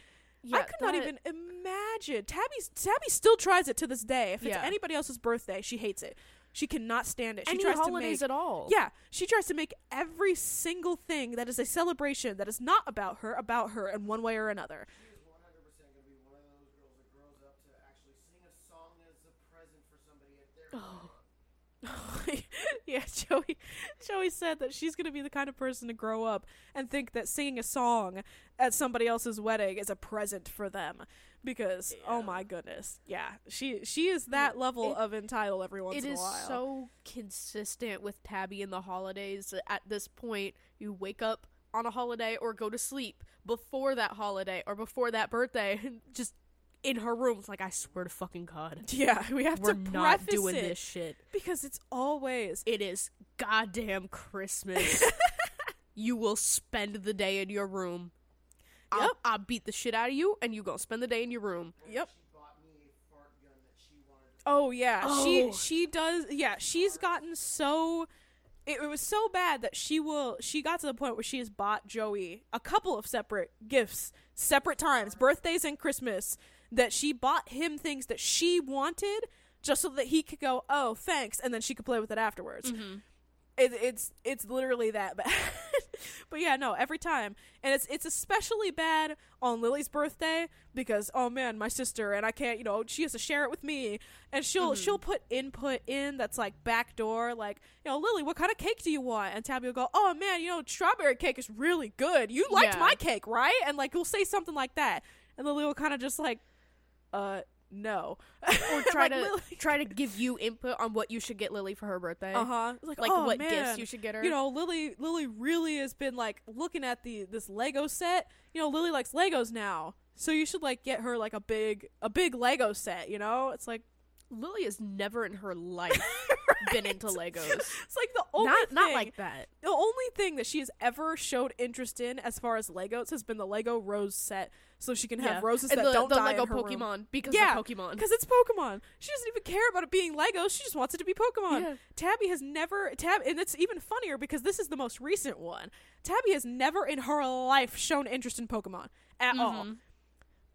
I could not even imagine. Tabby's Tabby still tries it to this day. If it's Yeah. anybody else's birthday, she hates it. She cannot stand it. She any tries holidays to make at all. yeah, she tries to make every single thing that is a celebration that is not about her about her in one way or another. She is 100% going to be one of those girls that grows up to actually sing a song as a present for somebody at their Oh. *laughs* yeah, Joey Joey said that she's going to be the kind of person to grow up and think that singing a song at somebody else's wedding is a present for them because oh my goodness. Yeah, she she is that level It- of entitled every once in a is while. so consistent with Tabby in the holidays. At this point, you wake up on a holiday or go to sleep before that holiday or before that birthday, *laughs* and just in her room. It's like, I swear to fucking God, *laughs* yeah, we have we're to not preface doing it this shit. because it's always It is goddamn Christmas. *laughs* you will spend the day in your room. I'll, Yep. I'll beat the shit out of you, and you gonna spend the day in your room. Yep. She bought me a fart gun that she. Oh yeah, Oh. she she does. Yeah, she's gotten so. It, it was so bad that she will. She got to the point where she has bought Joey a couple of separate gifts, separate times, birthdays and Christmas. That she bought him things that she wanted, just so that he could go, "Oh, thanks," and then she could play with it afterwards. Mm-hmm. It, it's it's literally that *laughs* bad. but yeah, no, every time, and it's it's especially bad on Lily's birthday because oh man, my sister and I can't, you know, she has to share it with me, and she'll Mhm. she'll put input in that's like backdoor, like you know, Lily, what kind of cake do you want? And Tabby will go, oh man, you know, strawberry cake is really good. You liked Yeah. my cake, right? And like we'll say something like that, and Lily will kind of just like, uh, no, Or *laughs* try Like, to Lily- try to give you input on what you should get Lily for her birthday. uh huh, like, Like oh, what man. gifts you should get her. you know lily lily really has been like looking at the this lego set you know lily likes legos now so you should like get her like a big a big lego set you know it's like Lily has never in her *laughs* life been into Legos. it's like the only Not not thing- like that. the only thing that she has ever showed interest in as far as legos has been the lego rose set so she can have Yeah. roses and that the, don't the die Lego in her Pokemon room. because Yeah, of Pokemon. because it's Pokemon. She doesn't even care about it being Legos. She just wants it to be Pokemon. Yeah. Tabby has never Tab, and it's even funnier because this is the most recent one. Tabby has never in her life shown interest in Pokemon at all. Mm-hmm.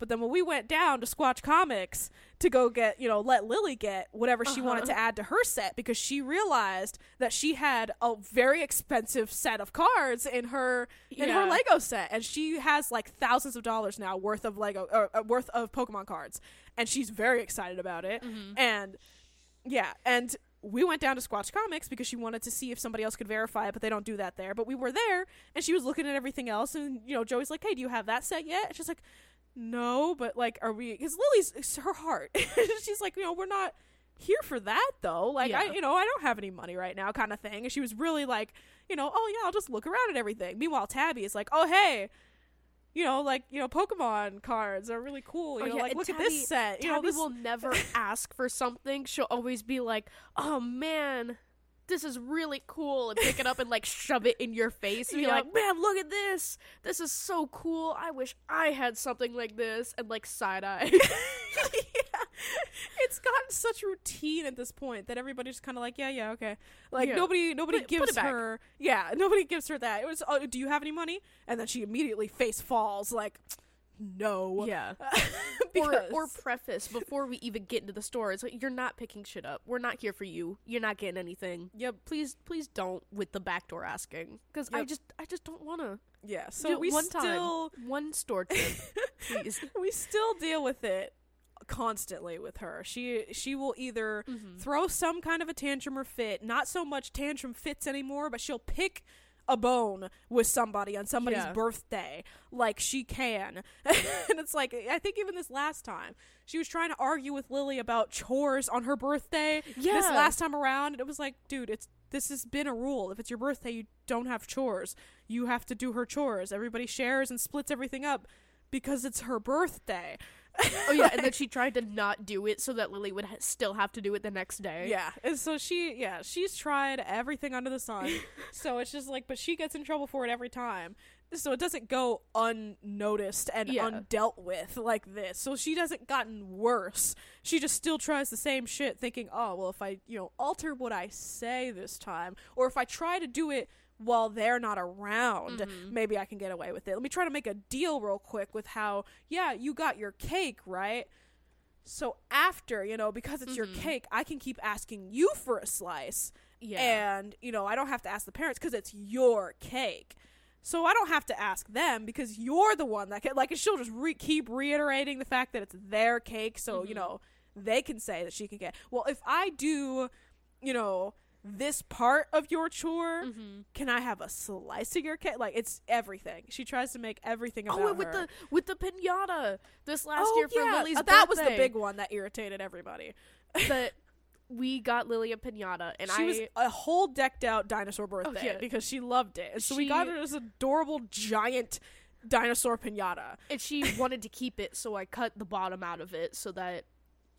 But then when we went down to Squatch Comics to go get, you know, let Lily get whatever she wanted Uh-huh. to add to her set because she realized that she had a very expensive set of cards in her in her Lego set, and she has like thousands of dollars now worth of Lego or uh, worth of Pokemon cards, and she's very excited about it. Mhm. And yeah, and we went down to Squatch Comics because she wanted to see if somebody else could verify it, but they don't do that there. But we were there, and she was looking at everything else, and you know, Joey's like, "Hey, do you have that set yet?" And she's like, "No, but like, are we?" Because Lily's it's her heart. *laughs* she's like, you know, we're not here for that though. Like, I, you know, I don't have any money right now, kind of thing. And she was really like, you know, oh yeah, I'll just look around at everything. Meanwhile, Tabby is like, oh hey. You know, like you know, Pokemon cards are really cool. You Oh, know, yeah, like and look at Tabby- this set. You know, Tabby this will never *laughs* ask for something. She'll always be like, "Oh man, this is really cool," and pick it up and like shove it in your face and be Yep. like, "Man, look at this! This is so cool. I wish I had something like this." And like side eye. *laughs* *laughs* yeah. It's gotten such routine at this point that everybody's just kind of like, yeah, yeah, okay. Like Yeah. nobody, nobody Put it- put gives her, yeah, nobody gives her that. It was, oh, do you have any money? And then she immediately face falls, like, no, yeah. because, *laughs* Or, or preface before we even get into the store. It's like you're not picking shit up. We're not here for you. You're not getting anything. yep, Please, please don't with the backdoor asking because I just, I just don't wanna. yeah. So we one still, time, one store trip, *laughs* please. we still deal with it constantly with her. She, she will either Mhm. throw some kind of a tantrum or fit. Not so much tantrum fits anymore, but she'll pick a bone with somebody on somebody's Yeah. birthday like she can. *laughs* and it's like I think even this last time she was trying to argue with Lily about chores on her birthday. Yeah. This last time around and it was like, dude, it's this has been a rule. If it's your birthday, you don't have chores. You have to do her chores. Everybody shares and splits everything up because it's her birthday. *laughs* oh yeah, and then she tried to not do it so that Lily would ha- still have to do it the next day. Yeah, and so she, yeah, she's tried everything under the sun. *laughs* so it's just like, but she gets in trouble for it every time. So it doesn't go unnoticed and Yeah. undealt with like this. So she doesn't gotten worse. She just still tries the same shit, thinking, oh well, if I you know alter what I say this time, or if I try to do it while they're not around, mm-hmm. maybe I can get away with it. Let me try to make a deal real quick with how, yeah, you got your cake right. So after, you know, because it's your mm-hmm. cake, I can keep asking you for a slice. Yeah. And, you know, I don't have to ask the parents because it's your cake. So I don't have to ask them because you're the one that can, like, and she'll just re- keep reiterating the fact that it's their cake. So, you mm-hmm. know, they can say that she can get, well, if I do, you know, this part of your chore, Mm-hmm. can I have a slice of your cake? Like, it's everything. She tries to make everything about Oh, with her. the with the pinata this last oh, year for yeah. Lily's Uh, that was the big one that irritated everybody. that *laughs* we got Lily a pinata, and she I was a whole decked out dinosaur birthday yeah. because she loved it. And so we got her this adorable giant dinosaur pinata. and she wanted to keep it, so I cut the bottom out of it so that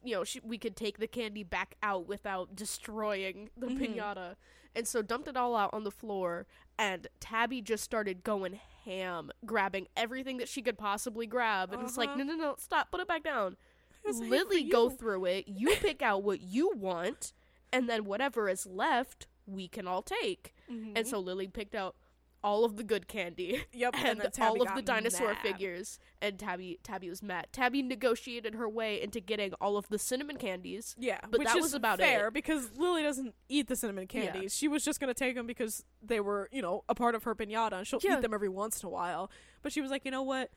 you know she, we could take the candy back out without destroying the Mhm. pinata. And so dumped it all out on the floor, and Tabby just started going ham, grabbing everything that she could possibly grab, and it's like, Uh-huh. no, no, no, stop, put it back down. It's Lily, go through it. You *laughs* pick out what you want, and then whatever is left, we can all take. Mhm. And so Lily picked out all of the good candy Yep, *laughs* and and, all of the dinosaur mad. figures. And Tabby Tabby was mad. Tabby negotiated her way into getting all of the cinnamon candies. Yeah, But which that was about fair it. because Lily doesn't eat the cinnamon Yeah. candies. She was just gonna take them because they were, you know, a part of her pinata, and she'll Yeah. eat them every once in a while. But she was like, you know what?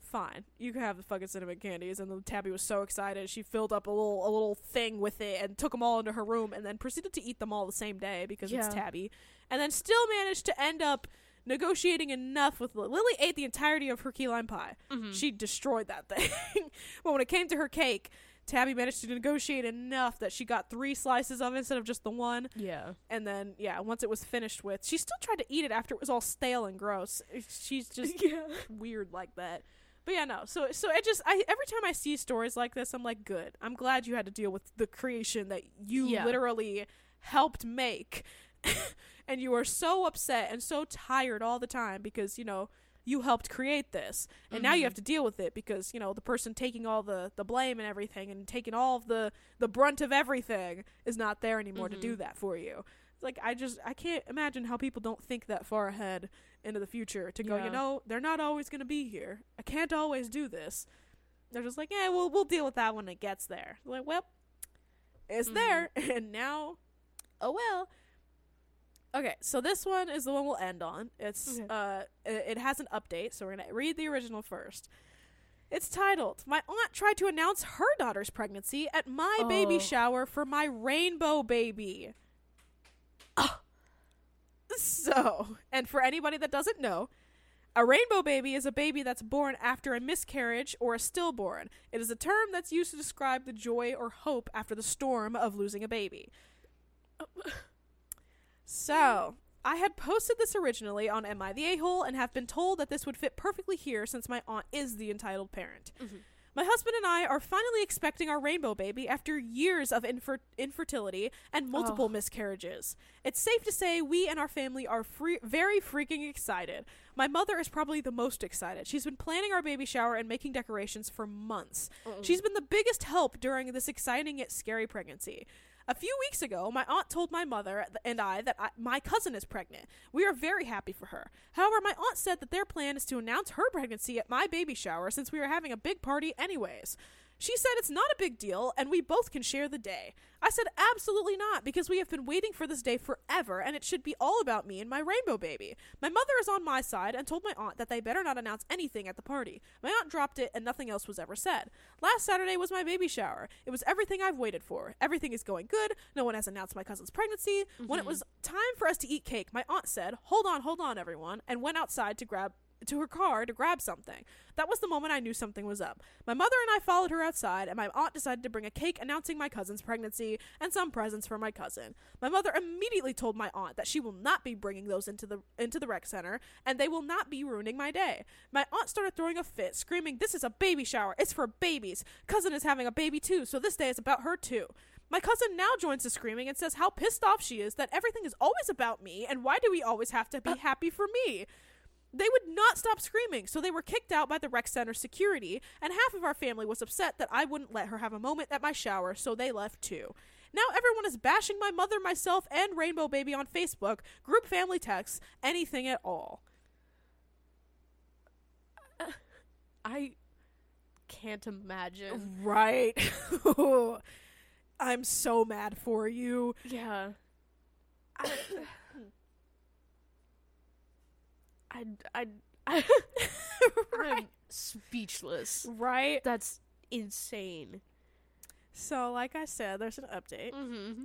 Fine, you can have the fucking cinnamon candies. And then Tabby was so excited, she filled up a little a little thing with it and took them all into her room, and then proceeded to eat them all the same day because Yeah. it's Tabby. And then still managed to end up negotiating enough with Lily. Lily ate the entirety of her key lime pie. Mm-hmm. She destroyed that thing. *laughs* but when it came to her cake, Tabby managed to negotiate enough that she got three slices of it instead of just the one. Yeah. And then, yeah, once it was finished with, she still tried to eat it after it was all stale and gross. She's *laughs* just Yeah. weird like that. But yeah, no. So, so it just, I every time I see stories like this, I'm like, good. I'm glad you had to deal with the creation that you Yeah. literally helped make, *laughs* and you are so upset and so tired all the time because you know you helped create this, and now you Mhm. have to deal with it because you know the person taking all the the blame and everything and taking all of the the brunt of everything is not there anymore to do Mhm. that for you. It's Like I just I can't imagine how people don't think that far ahead into the future to go, Yeah. you know, they're not always going to be here. I can't always do this. They're just like, yeah, well, we'll deal with that when it gets there. Like, well, it's Mhm. there, *laughs* and now, oh well. Okay, so this one is the one we'll end on. It's Okay. uh, it, has an update, so we're gonna read the original first. It's titled "My aunt tried to announce her daughter's pregnancy at my baby Oh. shower for my rainbow baby." Oh. So, and for anybody that doesn't know, a rainbow baby is a baby that's born after a miscarriage or a stillborn. It is a term that's used to describe the joy or hope after the storm of losing a baby. *laughs* So, I had posted this originally on Am I the A-Hole and have been told that this would fit perfectly here since my aunt is the entitled parent. Mhm. My husband and I are finally expecting our rainbow baby after years of infer- infertility and multiple Oh. miscarriages. It's safe to say we and our family are free- very freaking excited. My mother is probably the most excited. She's been planning our baby shower and making decorations for months. She's been the biggest help during this exciting yet scary pregnancy. A few weeks ago, my aunt told my mother and I that I, my cousin is pregnant. We are very happy for her. However, my aunt said that their plan is to announce her pregnancy at my baby shower since we are having a big party anyways. She said it's not a big deal and we both can share the day. I said absolutely not because we have been waiting for this day forever and it should be all about me and my rainbow baby. My mother is on my side and told my aunt that they better not announce anything at the party. My aunt dropped it and nothing else was ever said. Last Saturday was my baby shower. It was everything I've waited for. Everything is going good. No one has announced my cousin's pregnancy. When it Mhm. was time for us to eat cake, my aunt said, "Hold on, hold on everyone," and went outside to grab to her car to grab something. That was the moment I knew something was up. My mother and I followed her outside, and my aunt decided to bring a cake announcing my cousin's pregnancy and some presents for my cousin. My mother immediately told my aunt that she will not be bringing those into the into the rec center, and they will not be ruining my day. My aunt started throwing a fit, screaming, "This is a baby shower! It's for babies! Cousin is having a baby too, so this day is about her too." My cousin now joins the screaming and says how pissed off she is that everything is always about me, and why do we always have to be uh, happy for me? They would not stop screaming, so they were kicked out by the rec center security, and half of our family was upset that I wouldn't let her have a moment at my shower, so they left too. Now everyone is bashing my mother, myself, and Rainbow Baby on Facebook, group family texts, anything at all. Uh, I can't imagine. Right. *laughs* I'm so mad for you. Yeah. *coughs* I, I, I, I right. I'm speechless. Right. That's insane. So, like I said, there's an update. Mm-hmm.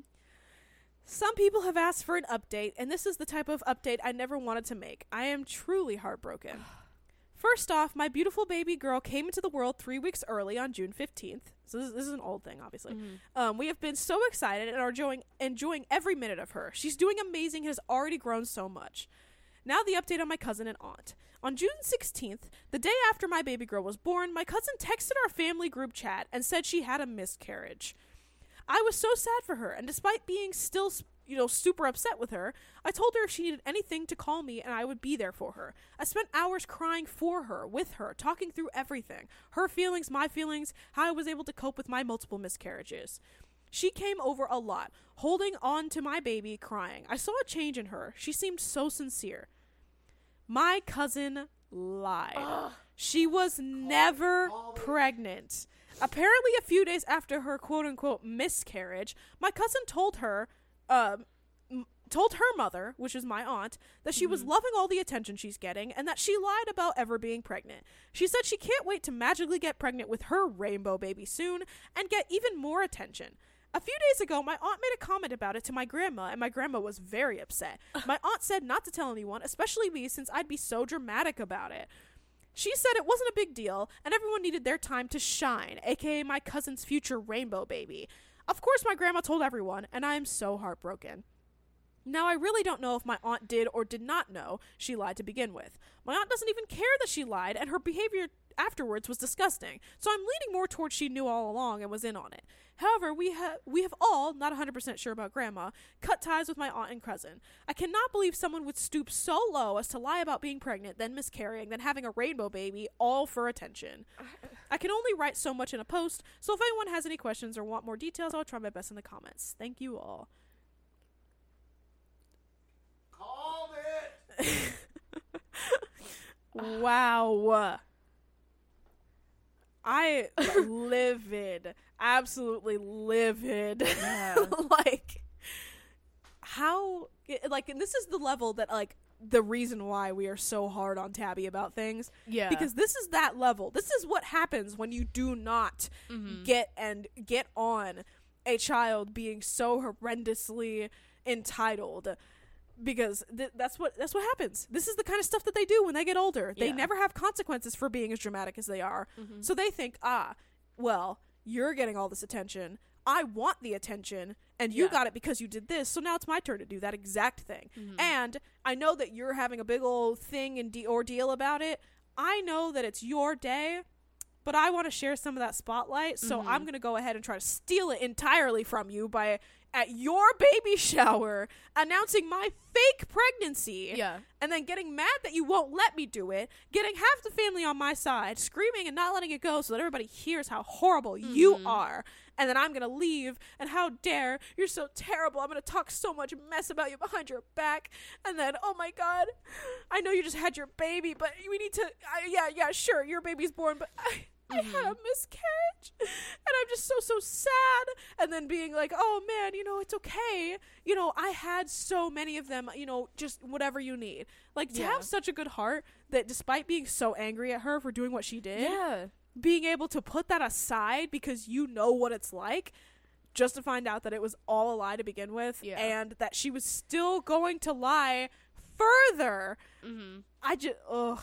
Some people have asked for an update, and this is the type of update I never wanted to make. I am truly heartbroken. *sighs* First off, my beautiful baby girl came into the world three weeks early on June 15th. So, this, this is an old thing, obviously. Um, we have been so excited and are enjoying, enjoying every minute of her. She's doing amazing and has already grown so much. Now, the update on my cousin and aunt. On June 16th, the day after my baby girl was born, my cousin texted our family group chat and said she had a miscarriage. I was so sad for her, and despite being still, you know, super upset with her, I told her if she needed anything to call me and I would be there for her. I spent hours crying for her, with her, talking through everything her feelings, my feelings, how I was able to cope with my multiple miscarriages. She came over a lot, holding on to my baby, crying. I saw a change in her. She seemed so sincere. My cousin lied. *gasps* She was never pregnant. Apparently, a few days after her quote unquote miscarriage, my cousin told her, um, told her mother, which is my aunt, that she was loving all the attention she's getting and that she lied about ever being pregnant. She said she can't wait to magically get pregnant with her rainbow baby soon and get even more attention. A few days ago, my aunt made a comment about it to my grandma, and my grandma was very upset. My aunt said not to tell anyone, especially me, since I'd be so dramatic about it. She said it wasn't a big deal, and everyone needed their time to shine, aka my cousin's future rainbow baby. Of course, my grandma told everyone, and I am so heartbroken. Now, I really don't know if my aunt did or did not know she lied to begin with. My aunt doesn't even care that she lied, and her behavior afterwards was disgusting. So I'm leaning more towards she knew all along and was in on it. However, we have we have all, not 100% sure about grandma, cut ties with my aunt and cousin. I cannot believe someone would stoop so low as to lie about being pregnant, then miscarrying, then having a rainbow baby, all for attention. I can only write so much in a post, so if anyone has any questions or want more details, I'll try my best in the comments. Thank you all. Called it. *laughs* wow. I *laughs* livid, absolutely livid. Yeah. *laughs* like how like and this is the level that like the reason why we are so hard on Tabby about things Yeah. because this is that level. This is what happens when you do not Mhm. get and get on a child being so horrendously entitled because th- that's what that's what happens. This is the kind of stuff that they do when they get older. They Yeah. never have consequences for being as dramatic as they are. Mhm. So they think, "Ah, well, you're getting all this attention. I want the attention and you Yeah. got it because you did this. So now it's my turn to do that exact thing." Mhm. And I know that you're having a big old thing and de- ordeal about it. I know that it's your day, but I want to share some of that spotlight. So Mhm. I'm going to go ahead and try to steal it entirely from you by at your baby shower announcing my fake pregnancy yeah. and then getting mad that you won't let me do it, getting half the family on my side, screaming and not letting it go so that everybody hears how horrible you Mhm. are. And then I'm to leave and how dare you're so terrible. I'm to talk so much mess about you behind your back. And then, oh my God, I know you just had your baby, but we need to, I, yeah, yeah, sure, your baby's born, but I, I had a miscarriage and I'm just so, so sad. And then being like, oh man, you know, it's okay. You know, I had so many of them, you know, just whatever you need. Like to Yeah. have such a good heart that despite being so angry at her for doing what she did, Yeah. being able to put that aside because you know what it's like just to find out that it was all a lie to begin with Yeah. and that she was still going to lie further Mm-hmm. i just ugh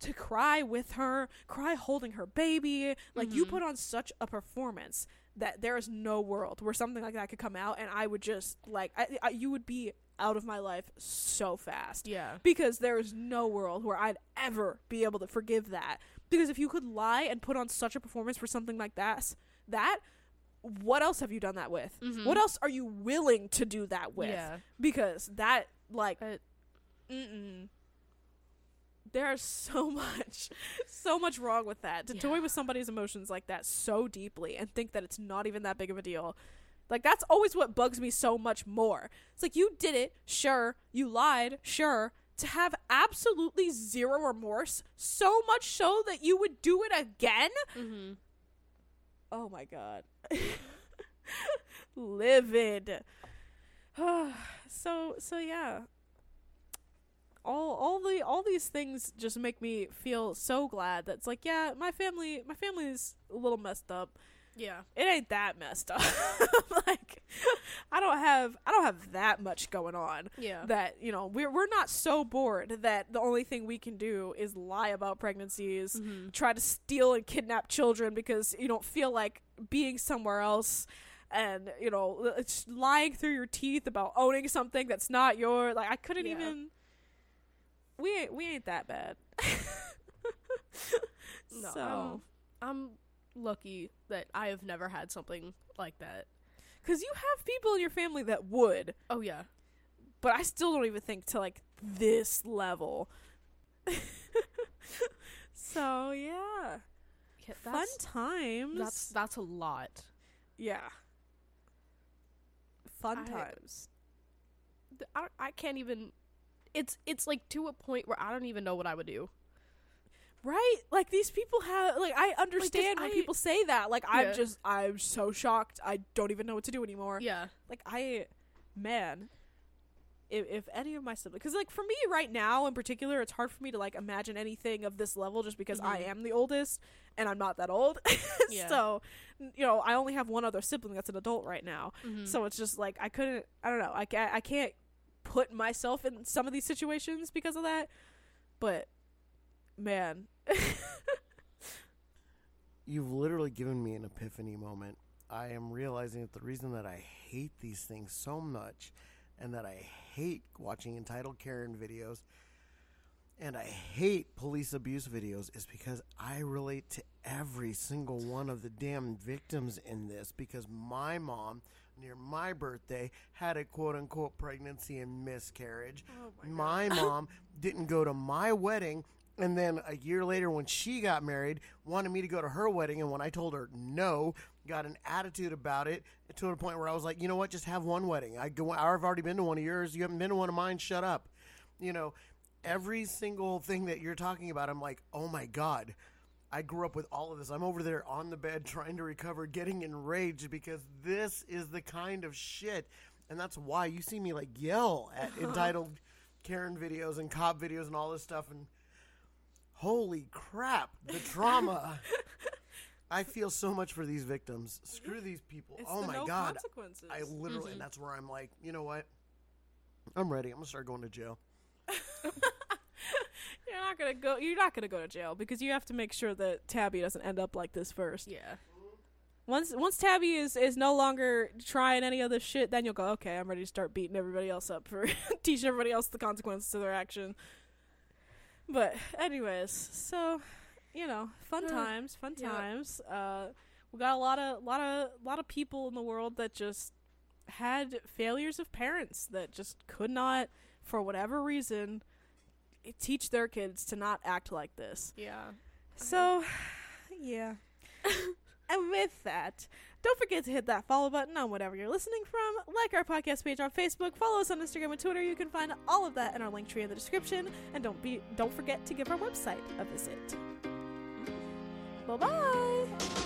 to cry with her, cry holding her baby. Like you Mhm. put on such a performance that there is no world where something like that could come out and I would just like I, I, you would be out of my life so fast Yeah. because there is no world where I'd ever be able to forgive that. Because if you could lie and put on such a performance for something like that, that what else have you done that with? Mhm. What else are you willing to do that with? Yeah. Because that like Uh, mm-mm. There's so *laughs* much, so much wrong with that. To toy with somebody's emotions like that so deeply and think that it's not even that big of a deal. Like that's always what bugs me so much more. It's like you did it, sure, you lied, sure, to have absolutely zero remorse, so much so that you would do it again? Mm-hmm. Oh my god. *laughs* Livid. *sighs* so so yeah. All all the all these things just make me feel so glad that's like yeah, my family my family is a little messed up. Yeah. It ain't that messed up. *laughs* like I don't have I don't have that much going on Yeah. that you know we're we're not so bored that the only thing we can do is lie about pregnancies mm-hmm. try to steal and kidnap children because you don't feel like being somewhere else and you know it's lying through your teeth about owning something that's not your like I couldn't Yeah. even we ain't we ain't that bad *laughs* No, so I'm lucky that I have never had something like that. cuz you have people in your family that would Oh yeah. but I still don't even think to like this level *laughs* so yeah yeah fun times that's that's a lot. yeah fun I- times I, I can't even. It's it's like to a point where I don't even know what I would do. Right? Like these people have like I understand when I- people say that. Like I'm just I'm so shocked. I don't even know what to do anymore. Yeah. Like I man if, if any of my siblings cuz like for me right now in particular it's hard for me to like imagine anything of this level just because I Mhm. am the oldest and I'm not that old. *laughs* Yeah. So, you know, I only have one other sibling that's an adult right now. Mm-hmm. So it's just like I couldn't I don't know. I I can't put myself in some of these situations because of that. But man, *laughs* You've literally given me an epiphany moment. I am realizing that the reason that I hate these things so much and that I hate watching entitled Karen videos and I hate police abuse videos is because I relate to every single one of the damn victims in this because my mom near my birthday had a quote unquote pregnancy and miscarriage. Oh my *laughs* mom didn't go to my wedding and then a year later when she got married wanted me to go to her wedding and when i told her no got an attitude about it to the point where i was like you know what? Just have one wedding. I go i've already been to one of yours. You haven't been to one of mine. Shut up. You know every single thing that you're talking about i'm like oh my god I grew up with all of this. I'm over there on the bed trying to recover, getting enraged because this is the kind of shit. And that's why you see me like yell at *laughs* entitled Karen videos and cop videos and all this stuff. And holy crap, the trauma. *laughs* I feel so much for these victims. Screw these people. It's oh the my no God. consequences. I literally, mm-hmm. and that's where I'm like, you know what? I'm ready. I'm going to start going to jail. *laughs* you're not gonna go. You're not gonna go to jail because you have to make sure that Tabby doesn't end up like this first. Yeah. Once once Tabby is is no longer trying any of this shit, then you'll go. Okay, I'm ready to start beating everybody else up for *laughs* teach everybody else the consequences to their action. But anyways, so you know, fun Uh, times, fun yeah. times. Uh, we got a lot of lot of lot of people in the world that just had failures of parents that just could not, for whatever reason, teach their kids to not act like this. Yeah. So, *sighs* yeah. *laughs* and with that, don't forget to hit that follow button on whatever you're listening from. Like our podcast page on Facebook. Follow us on Instagram and Twitter. You can find all of that in our link tree in the description. And don't be don't forget to give our website a visit. Bye bye.